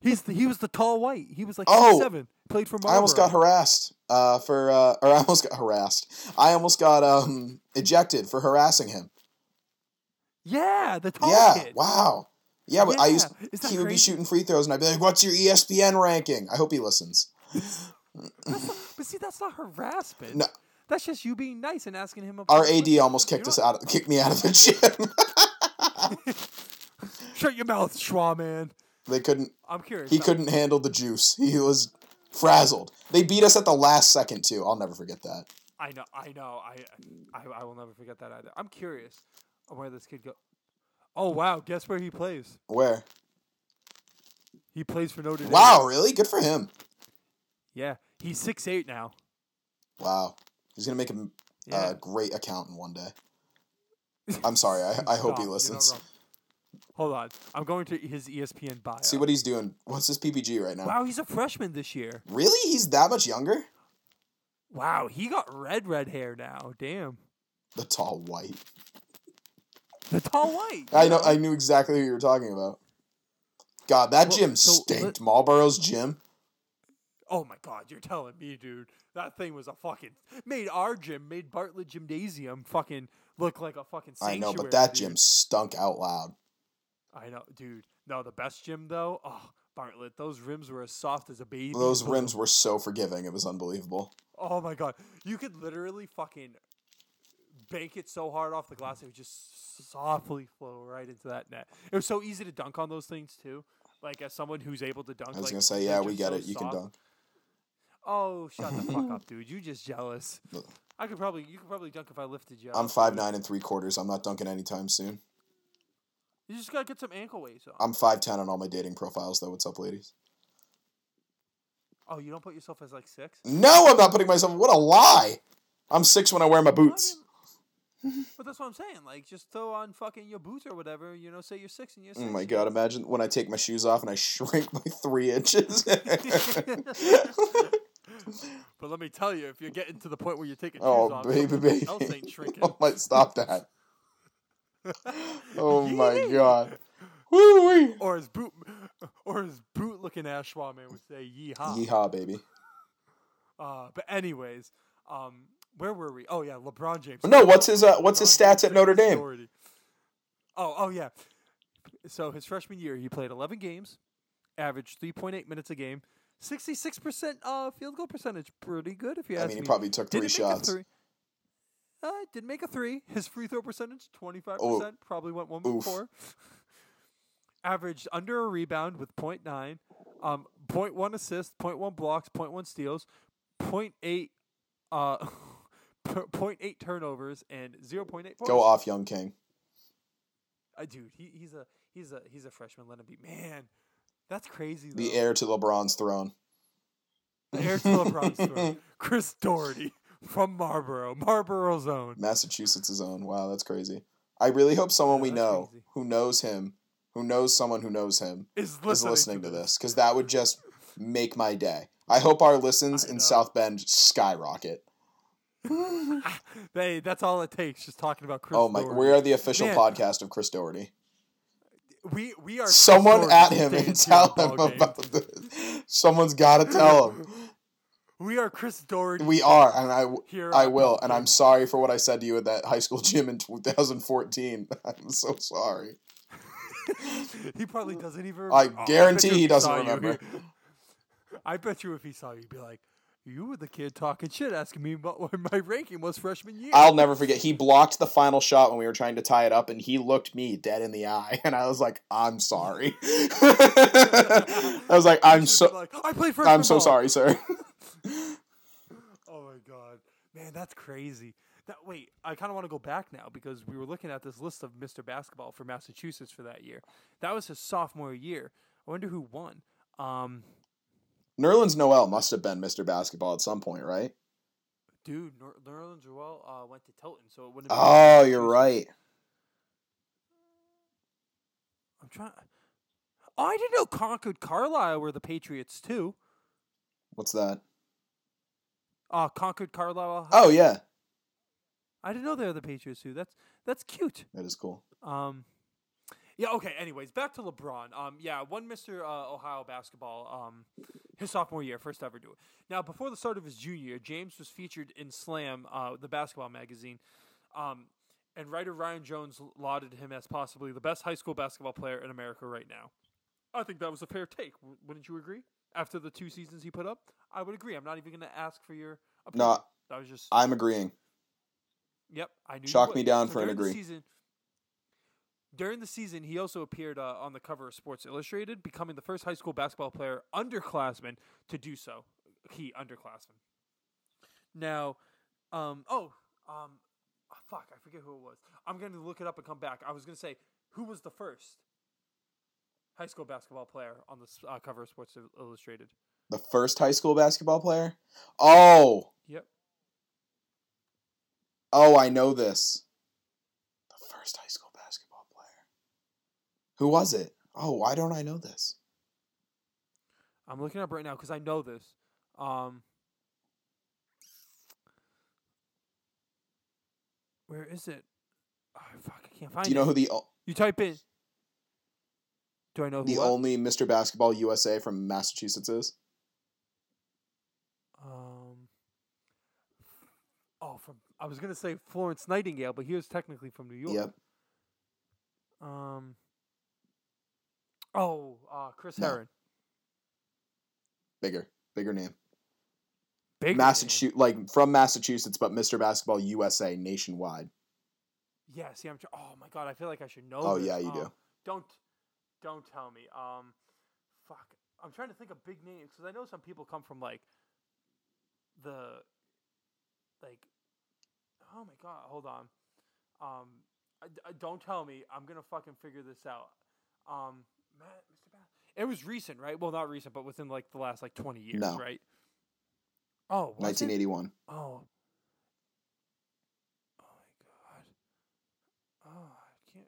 He's the, he was the tall white. He was like Oh, seven. Played for Marlboro. I almost got harassed uh, for, uh, or I almost got harassed. I almost got um, ejected for harassing him. Yeah, the tall yeah, kid. wow. Yeah, but I used Yeah, is that he would be shooting free throws, and I'd be like, "What's your ESPN ranking?" I hope he listens. Not- but see, that's not harassment. No. That's just you being nice and asking him. Our AD almost kicked us out, kicked me out of the gym. Shut your mouth, Schwa man. they couldn't. I'm curious. He couldn't handle the juice. He was frazzled. They beat us at the last second too. I'll never forget that. I know. I know. I, I I will never forget that either. I'm curious where this kid go. Oh wow! Guess where he plays? Where? He plays for Notre Dame. Wow, really? Good for him. Yeah, he's six eight now. Wow, he's gonna make a Yeah. uh, great accountant one day. I'm sorry. I, I hope he listens. Hold on. I'm going to his ESPN bio. See what he's doing. What's his PPG right now? Wow, he's a freshman this year. Really? He's that much younger? Wow, he got red red hair now. Damn. The tall white. The tall white. I know. I knew exactly who you were talking about. God, that Well, gym so stinked. let- Marlboro's gym. Oh my god, you're telling me, dude. That thing was a fucking made our gym, made Bartlett Gymnasium fucking look like a fucking I know, but that dude. gym stunk out loud. I know, dude. No, the best gym though. Oh, Bartlett, those rims were as soft as a baby. Those rims were so forgiving. It was unbelievable. Oh my god, you could literally fucking bank it so hard off the glass it would just softly flow right into that net. It was so easy to dunk on those things too. Like as someone who's able to dunk, I was like, gonna say, yeah, we get so it. You can dunk. Oh, shut the fuck up, dude. You just jealous. I could probably you could probably dunk if I lifted you. I'm up, five nine and three quarters. I'm not dunking anytime soon. You just gotta get some ankle weights on. I'm five ten on all my dating profiles, though. What's up, ladies? oh, you don't put yourself as like six? No, I'm not putting myself. What a lie! I'm six when I wear my boots. But that's what I'm saying. Like, just throw on fucking your boots or whatever. You know, say you're six and you're Oh my god! Imagine when I take my shoes off and I shrink by three inches. But let me tell you, if you're getting to the point where you're taking shoes oh off, baby, baby! else ain't shrinking. oh my, stop that! Oh my god! Woo wee! Or his boot, or his boot looking ass Schwaman would say, yeehaw. Yeehaw, baby! Uh, but anyways, um, where were we? Oh yeah, LeBron James. No, what's his uh, what's his stats at Notre Dame? Oh, oh yeah. So his freshman year, he played 11 games, averaged 3.8 minutes a game, 66% uh, field goal percentage. Pretty good, if you ask. I ask mean, he me. probably took three Didn't shots. three. Uh, did make a three. His free throw percentage, 25%. Oh. Probably went one before. Averaged under a rebound with 0.9, um, 0.1 assists, 0.1 blocks, 0.1 steals, 0.8, uh, 0.8 turnovers, and 0.8 points. Go off, young king. Uh, dude, he, he's a he's a he's a freshman. Let him be. Man, that's crazy. Though. The heir to LeBron's throne. The heir to LeBron's throne. Chris Doherty from Marlboro, Marlboro's own. Massachusetts' own. Wow, that's crazy. I really hope someone Yeah, we know crazy. who knows him, who knows someone who knows him, Is listening, is listening to this because that would just make my day. I hope our listens in. South Bend skyrocket. Hey, that's all it takes. Just talking about Chris. oh my! Doherty. We are the official Man. podcast of Chris Doherty. we we are. Someone at him and tell him game. about this. Someone's got to tell him. We are Chris Doherty. We are, and I, here. I will, and I'm sorry for what I said to you at that high school gym in 2014. I'm so sorry. he probably doesn't even. I remember. Oh, guarantee bet you he doesn't you, remember. I bet you if he saw you, he'd be like, "You were the kid talking shit, asking me about what my ranking was freshman year." I'll never forget. He blocked the final shot when we were trying to tie it up, and he looked me dead in the eye, and I was like, "I'm sorry." I was like, "I'm so, like, I play freshman I'm so ball." sorry, sir." Oh my god, man, that's crazy. That wait, I kind of want to go back now because we were looking at this list of Mr. Basketball for Massachusetts for that year. That was his sophomore year. I wonder who won. Um, Nerlens Noel must have been Mr. Basketball at some point, right? dude, Ner- Nerlens Noel uh, went to Tilton, so it wouldn't. have been Oh, you're right. I'm trying. Oh, I didn't know Concord Carlisle were the Patriots too. What's that? Uh Concord Carlisle. Oh yeah, I didn't know they were the Patriots too. That's that's cute. that is cool. Um, yeah. Okay. Anyways, back to LeBron. Um, yeah, One Mr. Uh, Ohio basketball. Um, his sophomore year, first ever do it. Now, before the start of his junior year, James was featured in Slam, uh, the basketball magazine. Um, and writer Ryan Jones lauded him as possibly the best high school basketball player in America right now. I think that was a fair take. Wouldn't you agree? After the two seasons he put up, I would agree. I'm not even going to ask for your opinion. No, that was just I'm agreeing. Yep, I knew. you Chalk me down for an agree. Season, during the season, he also appeared uh, on the cover of Sports Illustrated, becoming the first high school basketball player underclassman to do so. He underclassman. Now, um, oh, um, ah, fuck, I forget who it was. I'm going to look it up and come back. I was going to say who was the first high school basketball player on the uh, cover of Sports Illustrated. The first high school basketball player. Oh, Yep. oh, I know this. The first high school. Who was it? Oh, why don't I know this? I'm looking up right now because I know this. Um, where is it? Oh, fuck, I can't find it. Do you know it. who the o- You type in. Do I know the only Mr. Basketball USA from Massachusetts is? Um. Oh, from I was gonna say Florence Nightingale, but he was technically from New York. Yep. Um. Oh, uh, Chris No. Herren. Bigger, bigger name. Big name. Massachusetts, like from Massachusetts, but Mr. Basketball USA nationwide. Yeah, see, I'm. Tr- oh my god, I feel like I should know. Oh, this. yeah, you Um, do. Don't, don't tell me. Um, fuck. I'm trying to think of big names because I know some people come from like the, like, oh my god, hold on. Um, I, I- don't tell me. I'm gonna fucking figure this out. Um, Matt, Mr. Bass. It was recent, right? Well, not recent, but within like the last like 20 years, No. right? Oh, was it? 1981. Oh. Oh my god. Oh, I can't.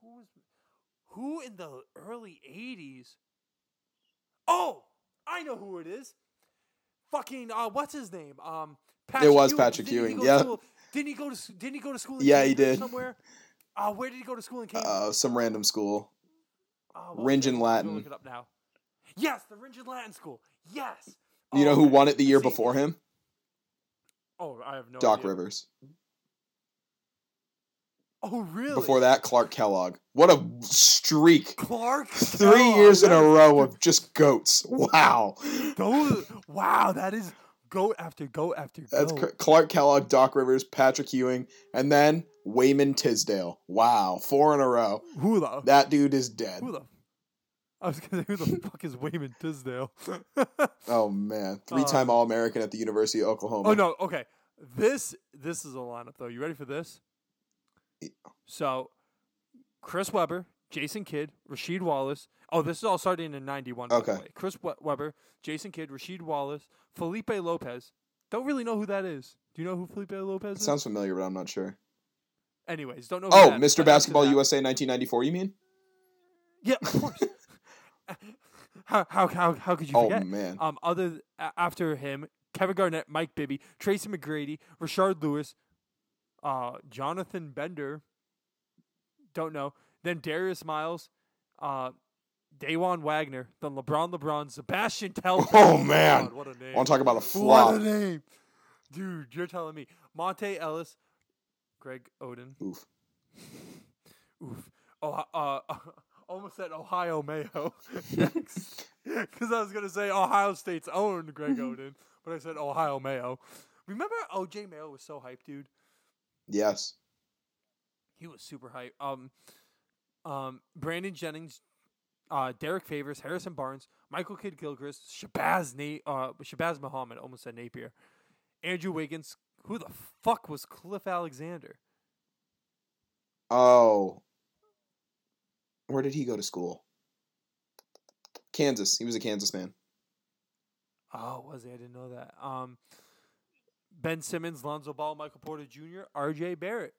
Who was? Who in the early '80s? Oh, I know who it is. Fucking uh, what's his name? Um, Patrick was Ewing. Patrick Didn't Ewing, yeah. Didn't he go to? Didn't he go to school? In Yeah, he did. Somewhere. Uh, where did he go to school in Cambridge? Uh, some random school. What Ringen it? I'm gonna Latin. Look it up now. Yes, the Rindge and Latin School. Yes. You know Oh, who okay. won it the year See, before him? Oh, I have no Doc idea. Rivers. Oh, really? Before that, Clark Kellogg. What a streak! Clark. Three Kellogg, years in a row of just goats. Wow. Those, wow, that is goat after goat after That's goat. cr- Clark Kellogg, Doc Rivers, Patrick Ewing, and then Wayman Tisdale. Wow, four in a row. who the? That dude is dead. Who the? I was gonna say, who the fuck is Wayman Tisdale? Oh man, three-time Uh, All-American at the University of Oklahoma. oh no, okay. This this is a lineup though. You ready for this? Yeah. So, Chris Webber, Jason Kidd, Rasheed Wallace. Oh, this is all starting in '91. By Okay. the way. Chris we- Webber, Jason Kidd, Rasheed Wallace, Felipe Lopez. Don't really know who that is. Do you know who Felipe Lopez It is? sounds familiar, but I'm not sure. Anyways, don't know. Oh, that Mr. Basketball USA 1994. You mean? Yeah, of course. how, how how how could you Oh forget? man, Um, other after him, Kevin Garnett, Mike Bibby, Tracy McGrady, Rashard Lewis, uh, Jonathan Bender. Don't know. Then Darius Miles, uh, Dajuan Wagner, then LeBron LeBron, Sebastian Telfair. Oh, man. God, what a name! I want to talk about a flop? What a name, dude! You're telling me Monta Ellis, Greg Oden. Oof. Oof. Oh, uh, almost said Ohio Mayo. Because I was going to say Ohio State's own Greg Oden, but I said Ohio Mayo. Remember OJ Mayo was so hyped, dude? Yes. He was super hyped. Um, um, Brandon Jennings, uh, Derrick Favors, Harrison Barnes, Michael Kidd Gilchrist, Shabazz Nate, uh, Shabazz Muhammad, almost said Napier, Andrew Wiggins. Who the fuck was Cliff Alexander? Oh. Where did he go to school? Kansas. He was a Kansas man. Oh, was he? I didn't know that. Um, Ben Simmons, Lonzo Ball, Michael Porter Jr., R.J. Barrett.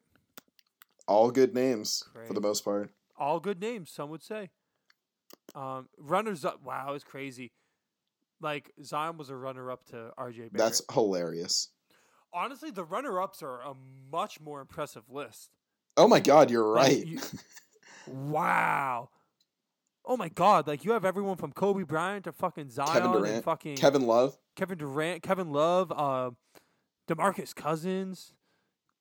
All good names for the most part. All good names, some would say. Um, runners up. Wow, it's crazy. Like Zion was a runner up to R.J. Barrett. That's hilarious. Honestly the runner ups are a much more impressive list. Oh my God, you're Like, right. you- wow. Oh my God! Like you have everyone from Kobe Bryant to fucking Zion and Durant, fucking Kevin Love. Kevin Durant, Kevin Love, uh, Demarcus Cousins.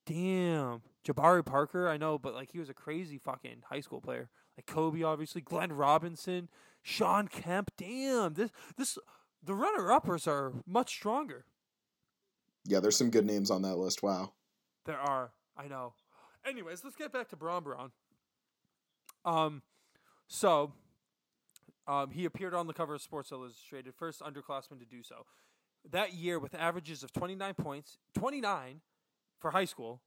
Damn, Jabari Parker. I know, but like he was a crazy fucking high school player. Like Kobe, obviously, Glenn Robinson, Shawn Kemp. Damn, this this the runner uppers are much stronger. Yeah, there's some good names on that list. Wow. There are. I know. Anyways, let's get back to Bron Bron. Um, so, um, he appeared on the cover of Sports Illustrated, first underclassman to do so. That year, with averages of 29 points, 29 for high school,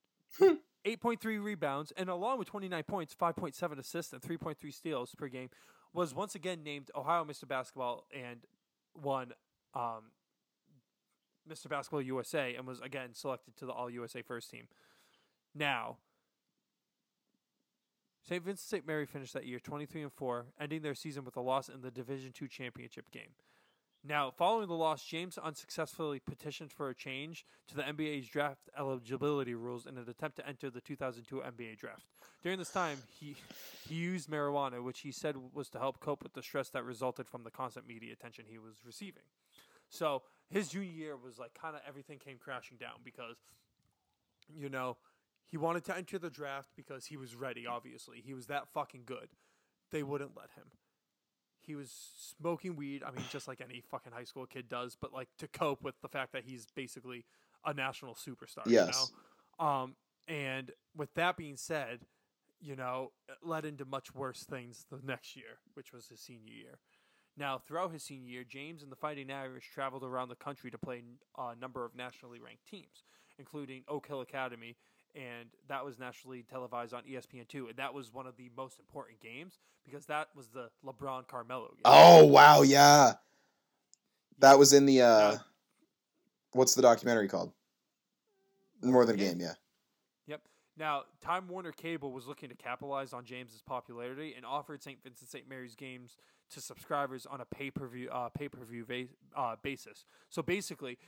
8.3 rebounds, and along with 29 points, 5.7 assists, and 3.3 steals per game, was once again named Ohio Mr. Basketball and won um, Mr. Basketball USA and was again selected to the All USA first team. Now, St. Vincent St. Mary finished that year 23 and 4, ending their season with a loss in the Division II championship game. Now, following the loss, James unsuccessfully petitioned for a change to the NBA's draft eligibility rules in an attempt to enter the 2002 NBA draft. During this time, he he used marijuana, which he said was to help cope with the stress that resulted from the constant media attention he was receiving. So, his junior year was like kind of everything came crashing down because you know, he wanted to enter the draft because he was ready, obviously. He was that fucking good. They wouldn't let him. He was smoking weed, I mean, just like any fucking high school kid does, but like to cope with the fact that he's basically a national superstar. Yes. You know? Um, and with that being said, you know, it led into much worse things the next year, which was his senior year. Now, throughout his senior year, James and the Fighting Irish traveled around the country to play a number of nationally ranked teams, including Oak Hill Academy, and that was nationally televised on E ESPN2. And that was one of the most important games because that was the LeBron Carmelo game. Oh wow, yeah. That was in the uh what's the documentary called? More than a game, yeah. Now, Time Warner Cable was looking to capitalize on James's popularity and offered St. Vincent St. Mary's games to subscribers on a pay per view uh, pay per view va- uh, basis. So basically,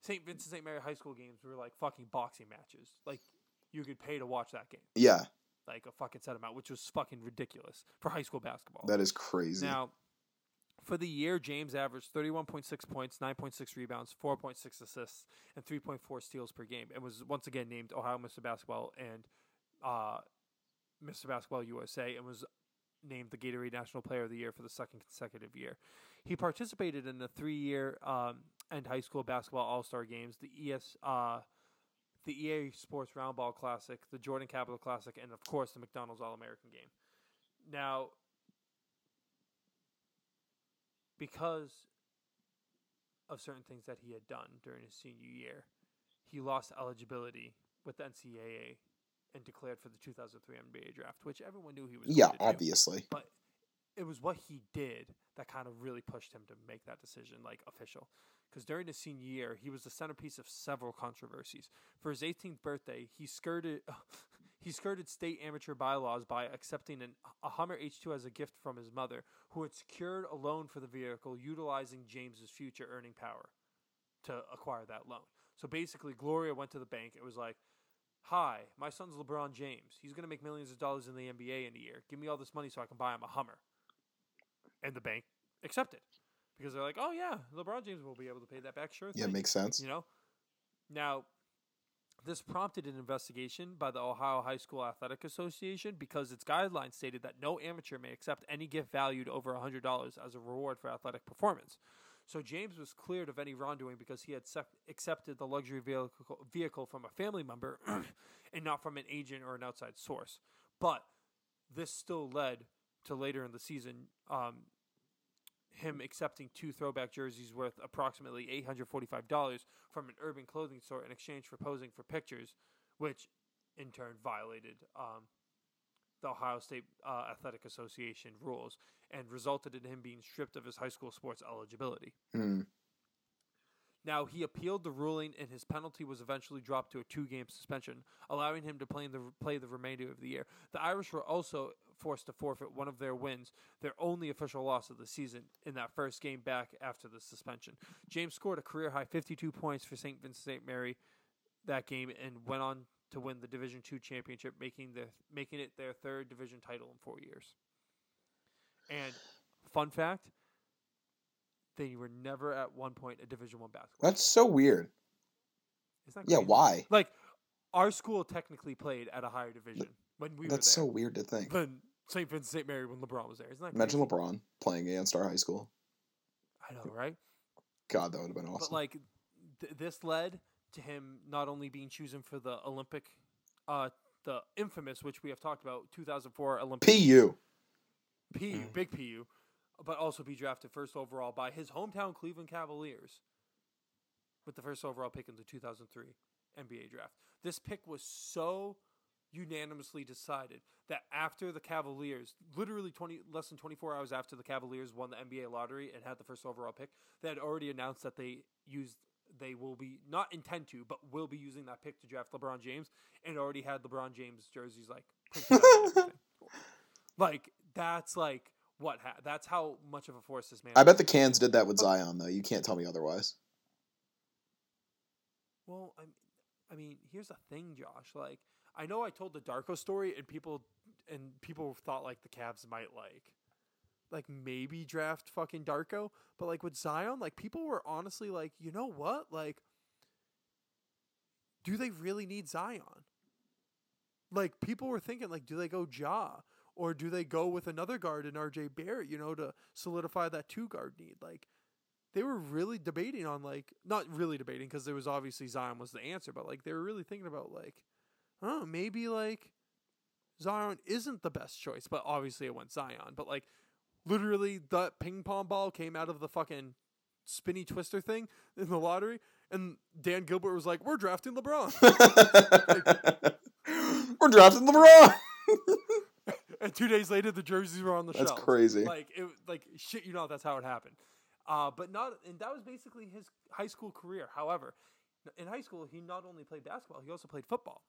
St. Vincent St. Mary high school games were like fucking boxing matches. Like you could pay to watch that game, Yeah, like a fucking set amount, which was fucking ridiculous for high school basketball. that is crazy. Now, for the year, James averaged 31.6 points, 9.6 rebounds, 4.6 assists, and 3.4 steals per game, and was once again named Ohio Mr. Basketball and uh, Mr. Basketball USA, and was named the Gatorade National Player of the Year for the second consecutive year. He participated in the three-year um, and high school basketball All-Star games, the ES. Uh, the EA Sports Roundball Classic, the Jordan Capital Classic, and of course the McDonald's All American game. Now, because of certain things that he had done during his senior year, he lost eligibility with the NCAA and declared for the 2003 NBA draft, which everyone knew he was. yeah, to do. obviously. But it was what he did that kind of really pushed him to make that decision like official. Because during his senior year, he was the centerpiece of several controversies. For his 18th birthday, he skirted he skirted state amateur bylaws by accepting an, a Hummer H2 as a gift from his mother, who had secured a loan for the vehicle, utilizing James's future earning power to acquire that loan. So basically, Gloria went to the bank. It was like, "Hi, my son's LeBron James. He's going to make millions of dollars in the NBA in a year. Give me all this money so I can buy him a Hummer." And the bank accepted because they're like, "Oh yeah, LeBron James will be able to pay that back. Sure Yeah, thing." makes sense. You know, now this prompted an investigation by the Ohio High School Athletic Association because its guidelines stated that no amateur may accept any gift valued over $100 as a reward for athletic performance. So James was cleared of any wrongdoing because he had sec- accepted the luxury vehicle, vehicle from a family member and not from an agent or an outside source. But this still led to later in the season um, him accepting two throwback jerseys worth approximately $845 from an urban clothing store in exchange for posing for pictures, which in turn violated um, the Ohio State uh, Athletic Association rules and resulted in him being stripped of his high school sports eligibility. Hmm. Now, he appealed the ruling, and his penalty was eventually dropped to a two-game suspension, allowing him to play, in the, play the remainder of the year. The Irish were also forced to forfeit one of their wins, their only official loss of the season, in that first game back after the suspension. James scored a career-high 52 points for St. Vincent St. Mary that game and went on to win the Division II championship, making the making it their third division title in four years. And fun fact, they were never at one point a Division One basketball. That's so weird. Isn't that Yeah, crazy? why? Like our school technically played at a higher division when we That's were so weird to think. Than St. Vincent St. Mary when LeBron was there. Isn't that Imagine crazy? LeBron playing against our high school. I know, right? God, that would have been But awesome. like th- this led to him not only being chosen for the Olympic, uh, the infamous, which we have talked about, 2004 Olympic PU. PU, Mm. big PU, but also be drafted first overall by his hometown Cleveland Cavaliers with the first overall pick in the 2003 NBA draft. This pick was so unanimously decided that after the Cavaliers, literally 20 less than 24 hours after the Cavaliers won the NBA lottery and had the first overall pick, they had already announced that they used they will be not intend to, but will be using that pick to draft LeBron James and already had LeBron James jerseys like printed out and everything. Like that's like what ha- that's how much of a force this man. I bet the Cans did that with Zion though. You can't tell me otherwise. Well, I, I mean, here's the thing, Josh. Like, I know I told the Darko story, and people and people thought like the Cavs might like, like maybe draft fucking Darko, but like with Zion, like people were honestly like, you know what, like, do they really need Zion? Like people were thinking, like, do they go Ja? Or do they go with another guard in RJ Barrett, you know, to solidify that two guard need? Like, they were really debating on like not really debating because there was obviously Zion was the answer, but like they were really thinking about like, oh, maybe like Zion isn't the best choice, but obviously it went Zion. But like literally that ping pong ball came out of the fucking spinny twister thing in the lottery, and Dan Gilbert was like, "We're drafting LeBron," We're drafting LeBron. and two days later the jerseys were on the show. That's crazy. Like it, like shit, you know that's how it happened. Uh, but not, and that was basically his high school career. However, in high school he not only played basketball, he also played football.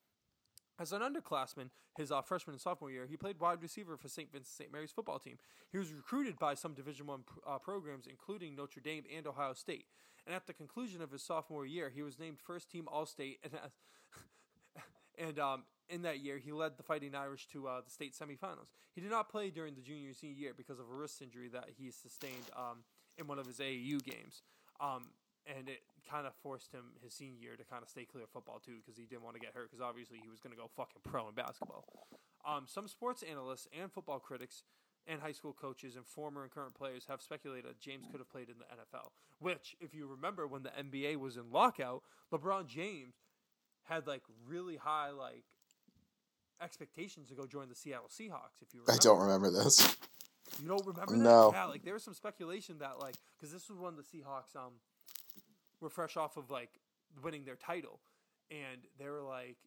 As an underclassman, his uh, freshman and sophomore year, he played wide receiver for St. Vincent St. Mary's football team. He was recruited by some Division One uh, programs, including Notre Dame and Ohio State. And at the conclusion of his sophomore year, he was named first team All State, and and um, in that year, he led the Fighting Irish to uh, the state semifinals. He did not play during the junior senior year because of a wrist injury that he sustained um, in one of his AAU games. Um, and it kind of forced him his senior year to kind of stay clear of football too because he didn't want to get hurt because obviously he was going to go fucking pro in basketball. Um, some sports analysts and football critics and high school coaches and former and current players have speculated James could have played in the NFL. Which, if you remember, when the NBA was in lockout, LeBron James had like really high like expectations to go join the Seattle Seahawks. If you remember. I don't remember this. You don't remember that? No. Yeah, like there was some speculation that like because this was when the Seahawks um were fresh off of like winning their title, and they were like,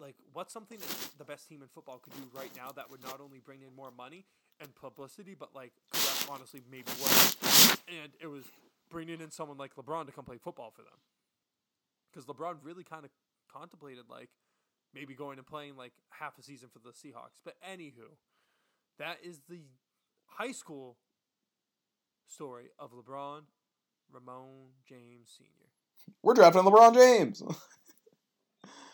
like what's something that the best team in football could do right now that would not only bring in more money and publicity, but like honestly maybe work? And it was bringing in someone like LeBron to come play football for them, because LeBron really kind of contemplated like maybe going and playing like half a season for the Seahawks. But anywho, that is the high school story of LeBron Ramon James Sr. We're drafting LeBron James.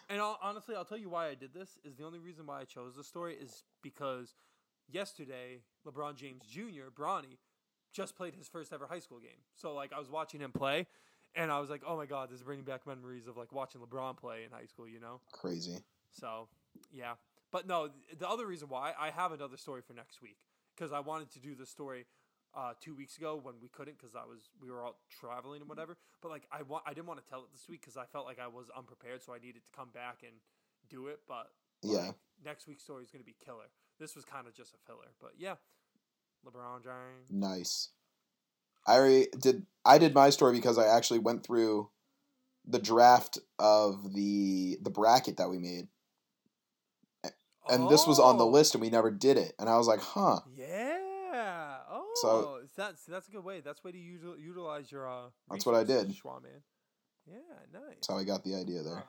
And I'll, honestly, I'll tell you why I did this. Is the only reason why I chose this story is because yesterday LeBron James Jr. Bronny just played his first ever high school game. So like I was watching him play, and I was like, oh my god, this is bringing back memories of like watching LeBron play in high school. You know. Crazy. So, yeah. But no, the other reason why I have another story for next week because I wanted to do this story uh, two weeks ago when we couldn't because I was we were all traveling and whatever. But like I want I didn't want to tell it this week because I felt like I was unprepared, so I needed to come back and do it. But Yeah. like, next week's story is going to be killer. This was kind of just a filler, but yeah, LeBron James. Nice. I already did. I did my story because I actually went through the draft of the the bracket that we made, and this was on the Oh, list, and we never did it. And I was like, "Huh." Yeah. Oh, So- that's that's a good way. That's way to util- utilize your. Uh, That's what I did. Schwa, man. Yeah, nice. That's how I got the idea there.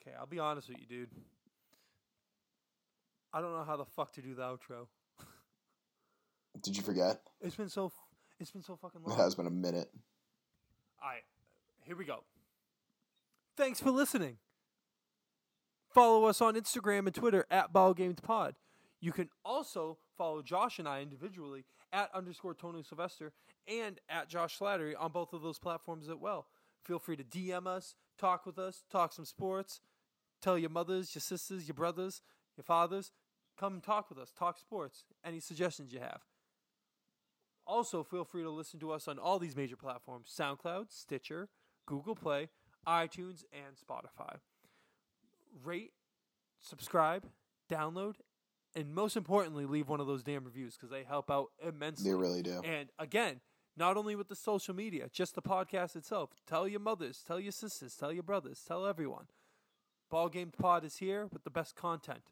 Okay, I'll be honest with you, dude. I don't know how the fuck to do the outro. Did you forget? It's been so. It's been so fucking long. It has been a minute. All right, here we go. Thanks for listening. Follow us on Instagram and Twitter at BallgamedPod. You can also follow Josh and I individually at underscore Tony Sylvester and at Josh Slattery on both of those platforms as well. Feel free to DM us, talk with us, talk some sports, tell your mothers, your sisters, your brothers, your fathers, come talk with us, talk sports, any suggestions you have. Also, feel free to listen to us on all these major platforms SoundCloud, Stitcher, Google Play, iTunes, and Spotify. Rate, subscribe, download, and most importantly, leave one of those damn reviews because they help out immensely. They really do. And again, not only with the social media, just the podcast itself. Tell your mothers, tell your sisters, tell your brothers, tell everyone. Ball Game Pod is here with the best content.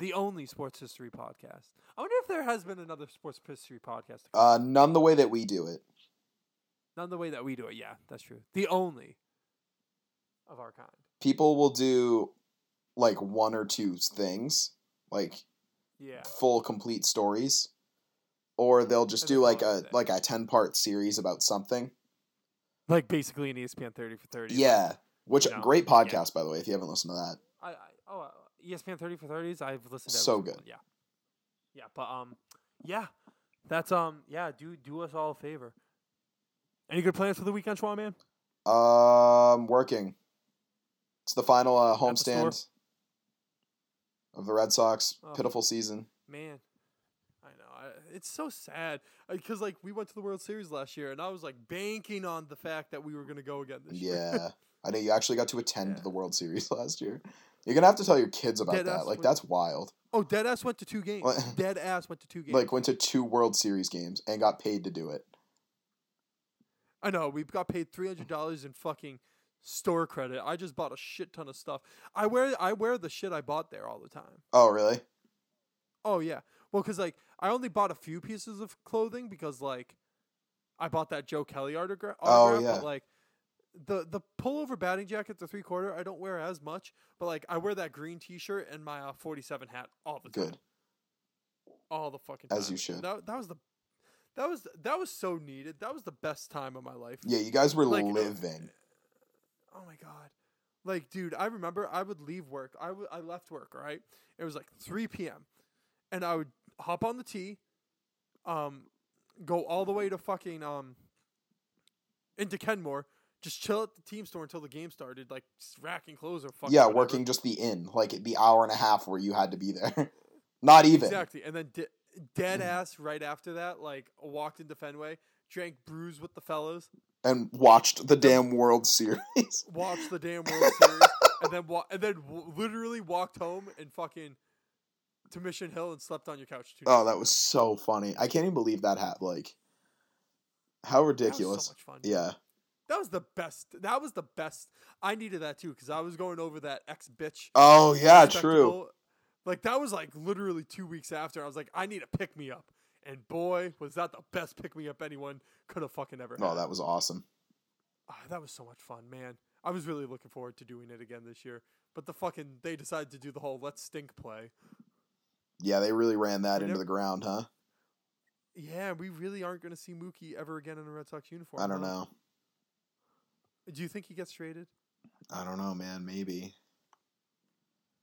The only sports history podcast. I wonder if there has been another sports history podcast. Uh, none the way that we do it. None the way that we do it. Yeah, that's true. The only of our kind. People will do like one or two things, like Yeah. full complete stories, or they'll just As do like a thing. like a ten part series about something. Like basically an ESPN 30 for 30. Yeah, which you know, great yeah. podcast by the way. If you haven't listened to that, I, I oh uh, ESPN 30 for 30s. I've listened to So good. one, Yeah. Yeah, but um yeah. That's um yeah, do do us all a favor. Any good plans for the weekend, Schwan man? um, working. It's the final uh, homestand of the Red Sox. Oh. Pitiful season. Man, I know. I, it's so sad uh, because like we went to the World Series last year, and I was like banking on the fact that we were gonna go again this year. Yeah, I know you actually got to attend Yeah. the World Series last year. You're gonna have to tell your kids about Dead that. Like would- that's wild. oh, dead ass went to two games. Dead ass went to two games. Like went to two World Series games and got paid to do it. I know we got paid three hundred dollars in fucking store credit. I just bought a shit ton of stuff. I wear I wear the shit I bought there all the time. Oh really? Oh yeah. Well, cause like I only bought a few pieces of clothing because like I bought that Joe Kelly autogra- autograph. Oh, yeah. But like the the pullover batting jacket, the three quarter, I don't wear as much. But like I wear that green T shirt and my uh, forty seven hat all the time. Good. All the fucking time. As you should. That that was the that was that was so needed. That was the best time of my life. Yeah, you guys were Like, uh, living. Oh my god. Like, dude, I remember I would leave work. I I left work, right? It was like 3 p.m. And I would hop on the T, um, go all the way to fucking um into Kenmore, just chill at the team store until the game started, like racking clothes or fucking Yeah, whatever. working just the in, like the hour and a half where you had to be there. Not even. Exactly. And then de- dead Mhm. ass right after that, like walked into Fenway, drank brews with the fellas, And watched the damn World Series. watched the damn World Series, and then wa- and then w- literally walked home and fucking to Mission Hill and slept on your couch. Two oh, that was so funny. I can't even believe that happened. Like, how That was ridiculous. so much fun. yeah. that was the best. That was the best. I needed that too because I was going over that ex bitch. Oh yeah, true. Like that was like literally two weeks after. I was like, I need a pick me up, and boy, was that the best pick me up anyone could have fucking ever. Oh, had. that was awesome. Ah, that was so much fun, man. I was really looking forward to doing it again this year. But the fucking they decided to do the whole let's stink play. Yeah, they really ran that We into never- the ground, huh? Yeah, we really aren't going to see Mookie ever again in a Red Sox uniform. I don't huh? know. Do you think he gets traded? I don't know, man. Maybe.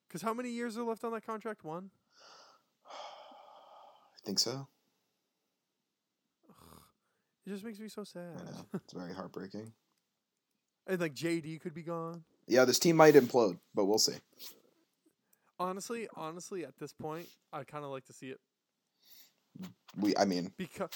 Because how many years are left on that contract? One. I think so. It just makes me so sad. I know. It's very heartbreaking. and like JD could be gone. Yeah, this team might implode, but we'll see. Honestly, honestly, at this point, I kind of like to see it We, I mean, because.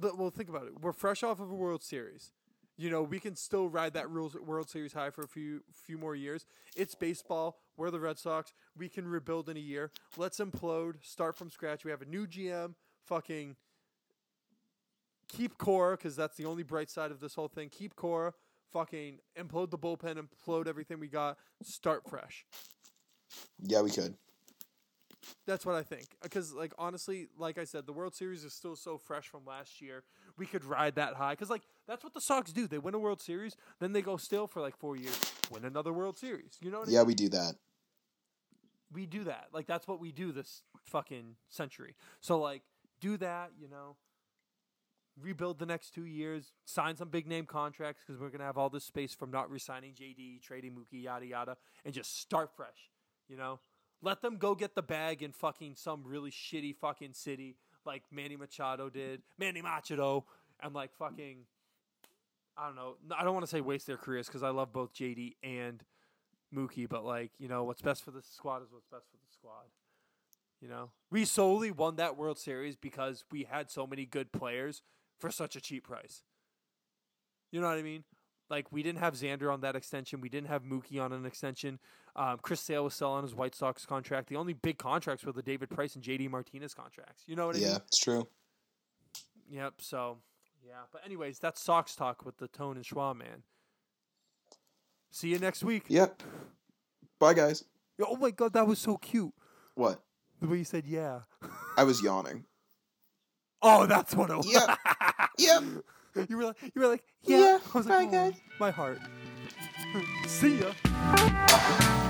Well, think about it. We're fresh off of a World Series. You know, we can still ride that World Series high for a few few more years. It's baseball. We're the Red Sox. We can rebuild in a year. Let's implode. Start from scratch. We have a new GM. Fucking keep core because that's the only bright side of this whole thing. Keep core. Fucking implode the bullpen. Implode everything we got. Start fresh. yeah, we could. That's what I think. Because, like, honestly, like I said, the World Series is still so fresh from last year. We could ride that high. Because, like, that's what the Sox do. They win a World Series, then they go still for like four years, win another World Series. You know what I mean? Yeah, mean? we do that. We do that. Like, that's what we do this fucking century. So, like, do that, you know, rebuild the next two years, sign some big name contracts because we're going to have all this space from not resigning JD, trading Mookie, yada, yada, and just start fresh, you know? Let them go get the bag in fucking some really shitty fucking city like Manny Machado did, Manny Machado, and like fucking, I don't know. I don't want to say waste their careers because I love both JD and Mookie, but like, you know, what's best for the squad is what's best for the squad. You know, we solely won that World Series because we had so many good players for such a cheap price. You know what I mean? Like we didn't have Xander on that extension. We didn't have Mookie on an extension. Um, Chris Sale was selling his White Sox contract. The only big contracts were the David Price and JD Martinez contracts. You know what I Yeah, mean? Yeah, it's true. Yep. So, yeah. But anyways, that's Sox talk with the Tone and Schwa man. See you next week. Yep. Bye, guys. Oh my god, that was so cute. What? The way you said yeah. I was yawning. Oh, that's what it was. Yep. Yep. You were like, you were like, yeah. Yeah, I was bye, like, guys. "Oh, my heart. See ya.